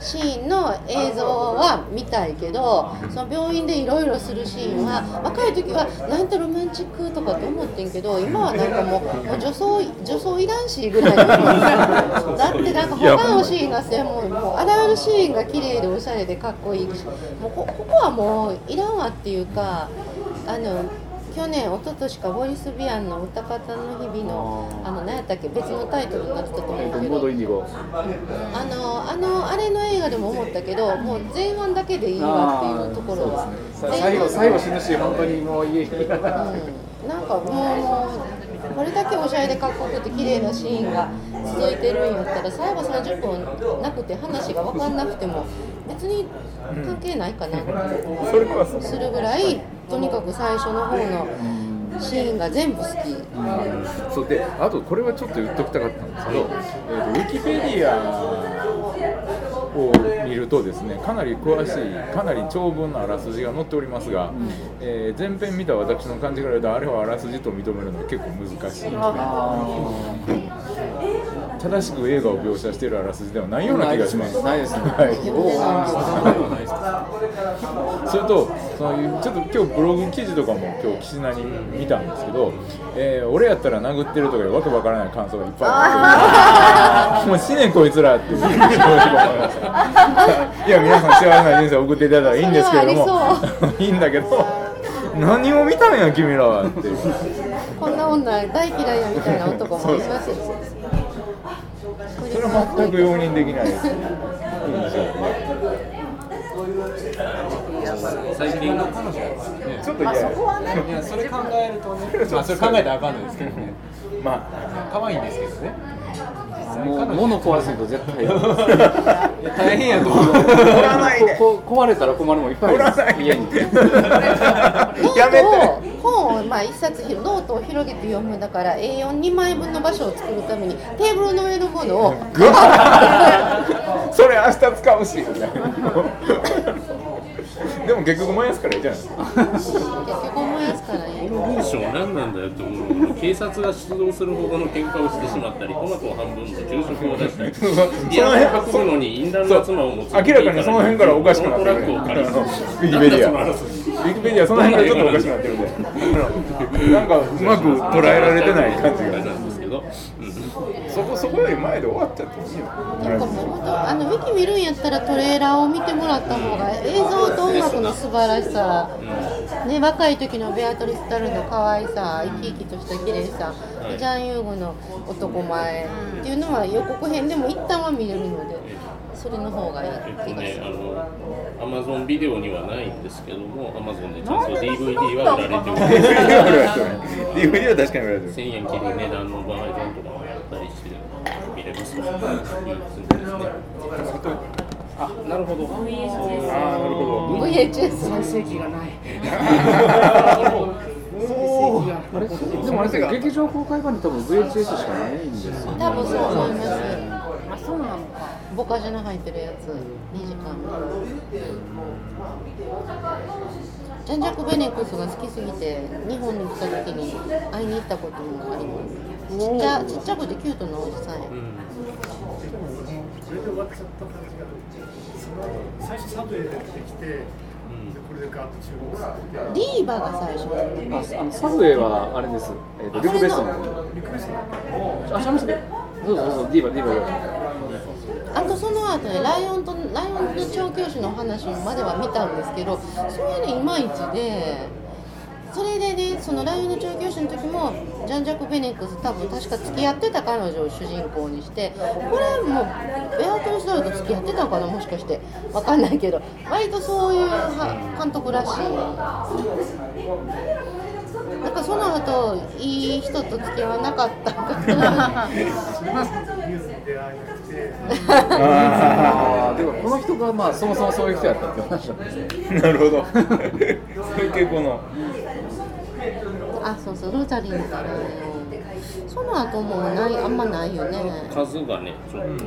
シーンの映像は見たいけどその病院でいろいろするシーンは若い時はなんてロマンチックとかって思ってんけど今はなんかもうもう女装女装いらんしぐらいだってなんか他のシーンが専門もうあらゆるシーンが綺麗でおしゃれでかっこいいしもうこここはもういらんわっていうかあの去年一昨年かボリス・ビアンの歌方の日々のあの何やったっけ別のタイトルになってたと思うけど。あのあのあれの映画でも思ったけどもう前半だけでいいわっていうところは。さ最後最後死ぬし本当にもう家にうん、なんかもうもうこれだけおしゃれでかっこよくて綺麗なシーンが続いてるんやったら最後30分なくて話が分かんなくても別に関係ないかなってするぐらいとにかく最初の方のシーンが全部好き。そうであとこれはちょっと言っときたかったんですけど、えーとウィキペディアを見るとですねかなり詳しいかなり長文のあらすじが載っておりますが、えー前編見た私の感じから言うとあれはあらすじと認めるのは結構難しい正しく映画を描写しているあらすじではないような気がします。ないですね。はい。それとそういうちょっと今日ブログ記事とかも今日岸名に見たんですけど、えー俺やったら殴ってるとかわけわからない感想がいっぱいあって [laughs] もう死ねんこいつらっていや皆さん幸せな人生を送っていただいたらいいんですけれどもいいんだけど何を見たんや君らはっていう。こんな女大嫌いやみたいな男もいますよそれは全く容認できないです。最近のちょっと嫌やいやそれ考えるとね。まあそれ考えたらあかんのですけどね。まあ可愛いんですけどねもう物壊すと絶対大変やと思う。[laughs] 壊れたら困るもんいっぱいあります家に。[laughs] やめて。本をまあ一冊ひノートを広げて読む。だから A42 枚分の場所を作るためにテーブルの上のものを [laughs] それ明日使うしでも結局燃やすからいいじゃないですか。結局燃やすからいい。この文章何なんだよって思う。の警察が出動するほどの喧嘩をしてしまったりトマトを半分の昼食を出したり。[laughs] そのピアノを運ぶのに淫乱な妻を持つ明らかにその辺からおかしくなってるトラックを借りウィキペディアウィキペディアその辺からちょっとおかしくなってるんで。[laughs] なんかうまく捉えられてない感じが。なんですけど、そこそこより前で終わっちゃっていいよ。なんかもう本当あのウィキ見るんやったらトレーラーを見てもらった方が映像と音楽の素晴らしさ、ね、若い時のベアトリス・タルの可愛さ生き生きとした綺麗さ、はい。ジャン・ユーゴの男前っていうのは予告編でも一旦は見れるのでそれの方がいいえっと気がする。ね、あの、アマゾンビデオにはないんですけども、アマゾンでちゃんと DVD は売られております。DVD は確かに売られてる1000 [laughs] 円切る値段のバージョンとかもやったりして見れますということですね。あ、なるほど。ああなるほど VHS 再生機がない。あれでもあれですよ劇場公開版で多分 VHS しかないんですよ多分そう思いますあそうなのかボカジャナ入ってるやつ2時間ジャン＝ジャック・ベネックスが好きすぎて日本に来た時に会いに行ったこともありますちっちゃちっちゃくてキュートなおじさんやそれで終わっちゃった感じがその最初サブウェイで出てきて、でこれでガーッと注目されてディーバが最初ああのサブウェイはあれです、えー、とリクベストのリクエストあ、しゃべってそうそうそう、ディーバ、ディーバあとその後ねライオンとライオンの調教師の話までは見たんですけどそれねいまいちでそれでねそのライオンの調教師の時もジャン・ジャック・ベネックス多分確か付き合ってた彼女を主人公にしてこれもうベアトリス・ドルと付き合ってたのかなもしかしてわかんないけど割とそういうは監督らしい。なんかその後いい人と付き合わなかったかな。[laughs] でもこの人がまあそもそもそういう人やったって話なんですね。なるほどそういう傾向の。あそうそうロザリーのからその後もうないあんまないよね。数がね、ちょっと、うん、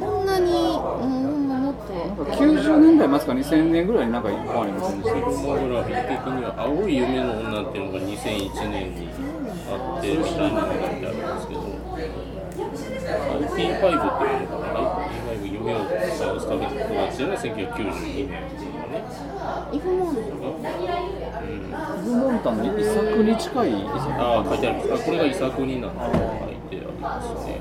こんなにうんもっと。90年代末か2000年ぐらいになんか一本ありませんでしたフィルモグラフィー的には「青い夢の女」っていうのが2001年にあってみた。いなのがあってあるんですけど P5 っていうのかな？P5 夢を探す旅っていうのが1992年っていうのがね、イフモンタンの遺作に近い遺作ああ書いてあるんですかこれが遺作になって書いてありますね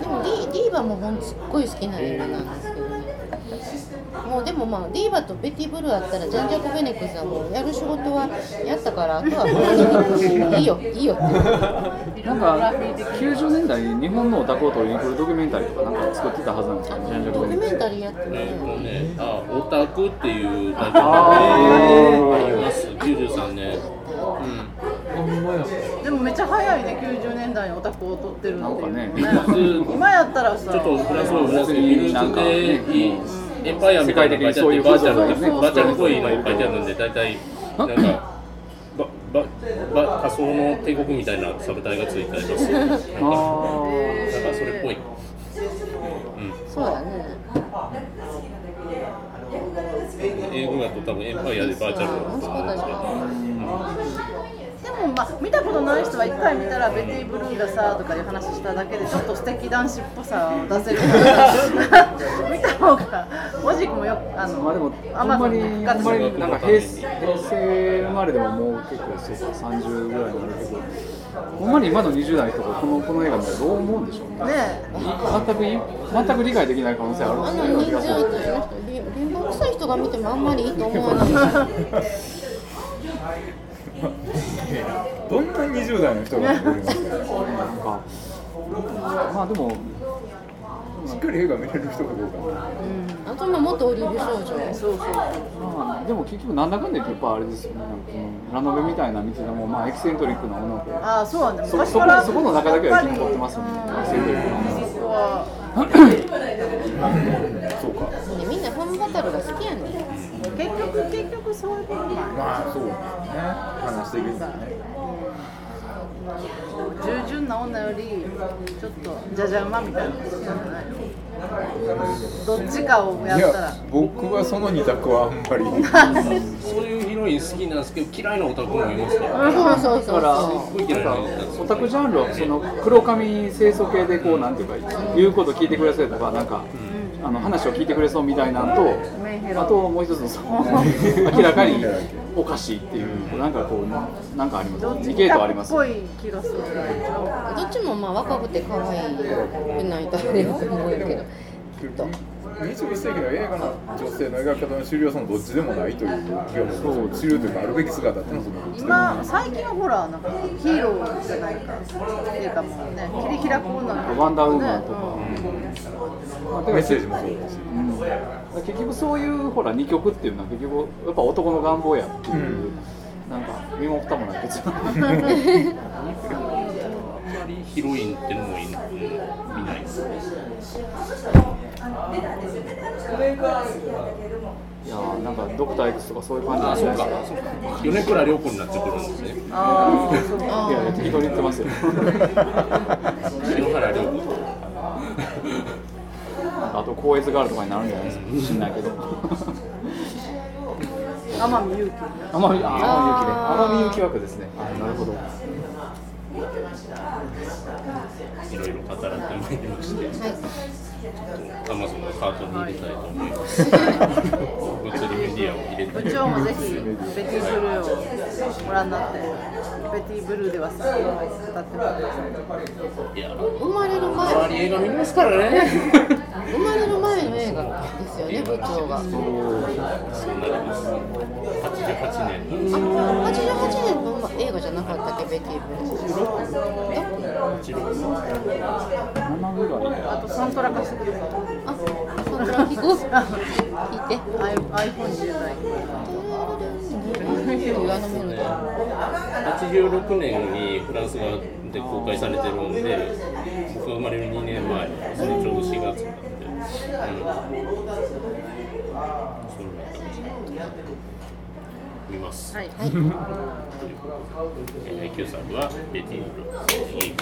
でもディディーバもすっごい好きな映画なんですけど。ねもうでもまあディーバとベティ・ブルーあったらジャンジャク・ベネックスはもうやる仕事はやったからあとはもういいよいいよ。ってなんか90年代に日本のオタクを取りに来るドキュメンタリーとかなんか作ってたはずなんですよねジャンジャクベネックス。ドキュメンタリーやってね。ね、あ、オタクっていうタイトルがあります。93年。でもめっちゃ早いね90年代にオタクを撮ってるのっていう。なんうん。今やったらさ。ちょっとフランス語フランス語ミルなんかズでねエンパイアみたいなの書いてあってバーチャルってバーチャルっぽいの書いてあるんで大体なんかばばば仮想の帝国みたいなサブタイがついてあります。なんかなんかそれっぽい。うん。そうだね英語だと多分エンパイアでバーチャルだと思うんですけど。でももまあ見たことない人は一回見たらベティ・ブルーがさとかいう話しただけでちょっと素敵男子っぽさを出せる。見た方が文字もよくあのまあでもアマゾンほんまにで復活ほんまになんか平成平成生まれでももう結構そうか30ぐらいになるけどほんまに今の20代の人がこのこの映画見たらどう思うんでしょうね。ね全くい全く理解できない可能性ある。あのような気人がする数という人リンゴ臭い人が見てもあんまりいいと思わない [laughs] どんな20代の人が見んですかなんかまあでもしっかり映画見れる人か。どうかあとまあ元オリーブ少女そう。そうまあでも結局なんだかんだ言ってやっぱあれですよね。ラノベみたいな見ててもまあエキセントリックな女の子ああそうなんだ。そそこそこの中だけは生き残ってますよね。エキセントリックな女の子 [laughs] そこはそうかねみんなファンバトルが好きやねん結局まあそうね。話していくんだね従順な女よりちょっとじゃじゃ馬みたいな。ことじゃないどっちかをやいったら。や僕はその二択はあんまりそういう。ヒロイン好きなんですけど嫌いなオタクもいますねそうそうそう。だからオタクジャンルはその黒髪清楚系でこうなんていうか言うこと聞いてくれそうとかなんか、あの話を聞いてくれそうみたいなのと、あともう一つのその [laughs] 明らかにおかしいっていうなんかこうなんかあります？どっち二系統ありますっぽい気がする。どっちもまあ若くて可愛くないとあれやと思うけど21世紀の映画の女性の描き方の主流はそのどっちでもないといういやそう主流というかあるべき姿っていうのはそのどっちでも今最近はほらなんかヒーローじゃないかっていうかもうね切り開く女の子ワンダーウーマンとか、まあだからメッセージもそうだしうん結局そういうほら二極っていうのは結局やっぱ男の願望やっていう、なんか身も蓋もない結論ヒロインってのもいうん見ないですいやーなんかドクター X とかそういう感じですか米倉涼子になってくるんですね。ああいやいや適当に言ってますよ。[laughs] 篠原涼子。とあと高越ガールとかになるんじゃないですか。知んないけど。[laughs] 天海祐希。天海祐希ね。天海祐希枠ですね。あなるほど。いろいろ語らってまいりましてアマゾンのカートに入れたいと思います物理メディアを入れて部長もぜひベティ・ブルーをご覧になってベティ・ブルーではさ歌ってもらいや生まれる前周り映画見ますからね生まれる前の映画ですよね部長がそうそうなります88年あ88年の映画じゃなかったっけベティ・ブルー7ぐらいあとサントラ貸してくださいあサントラ聞こう聞いて iPhone 自体っていうあのメロディー86年にフランス側で公開されてるんで僕が生まれる2年前そのちょうど4月なんで、うん、それだったら見ます、はい。えー、9作はベティールの秘密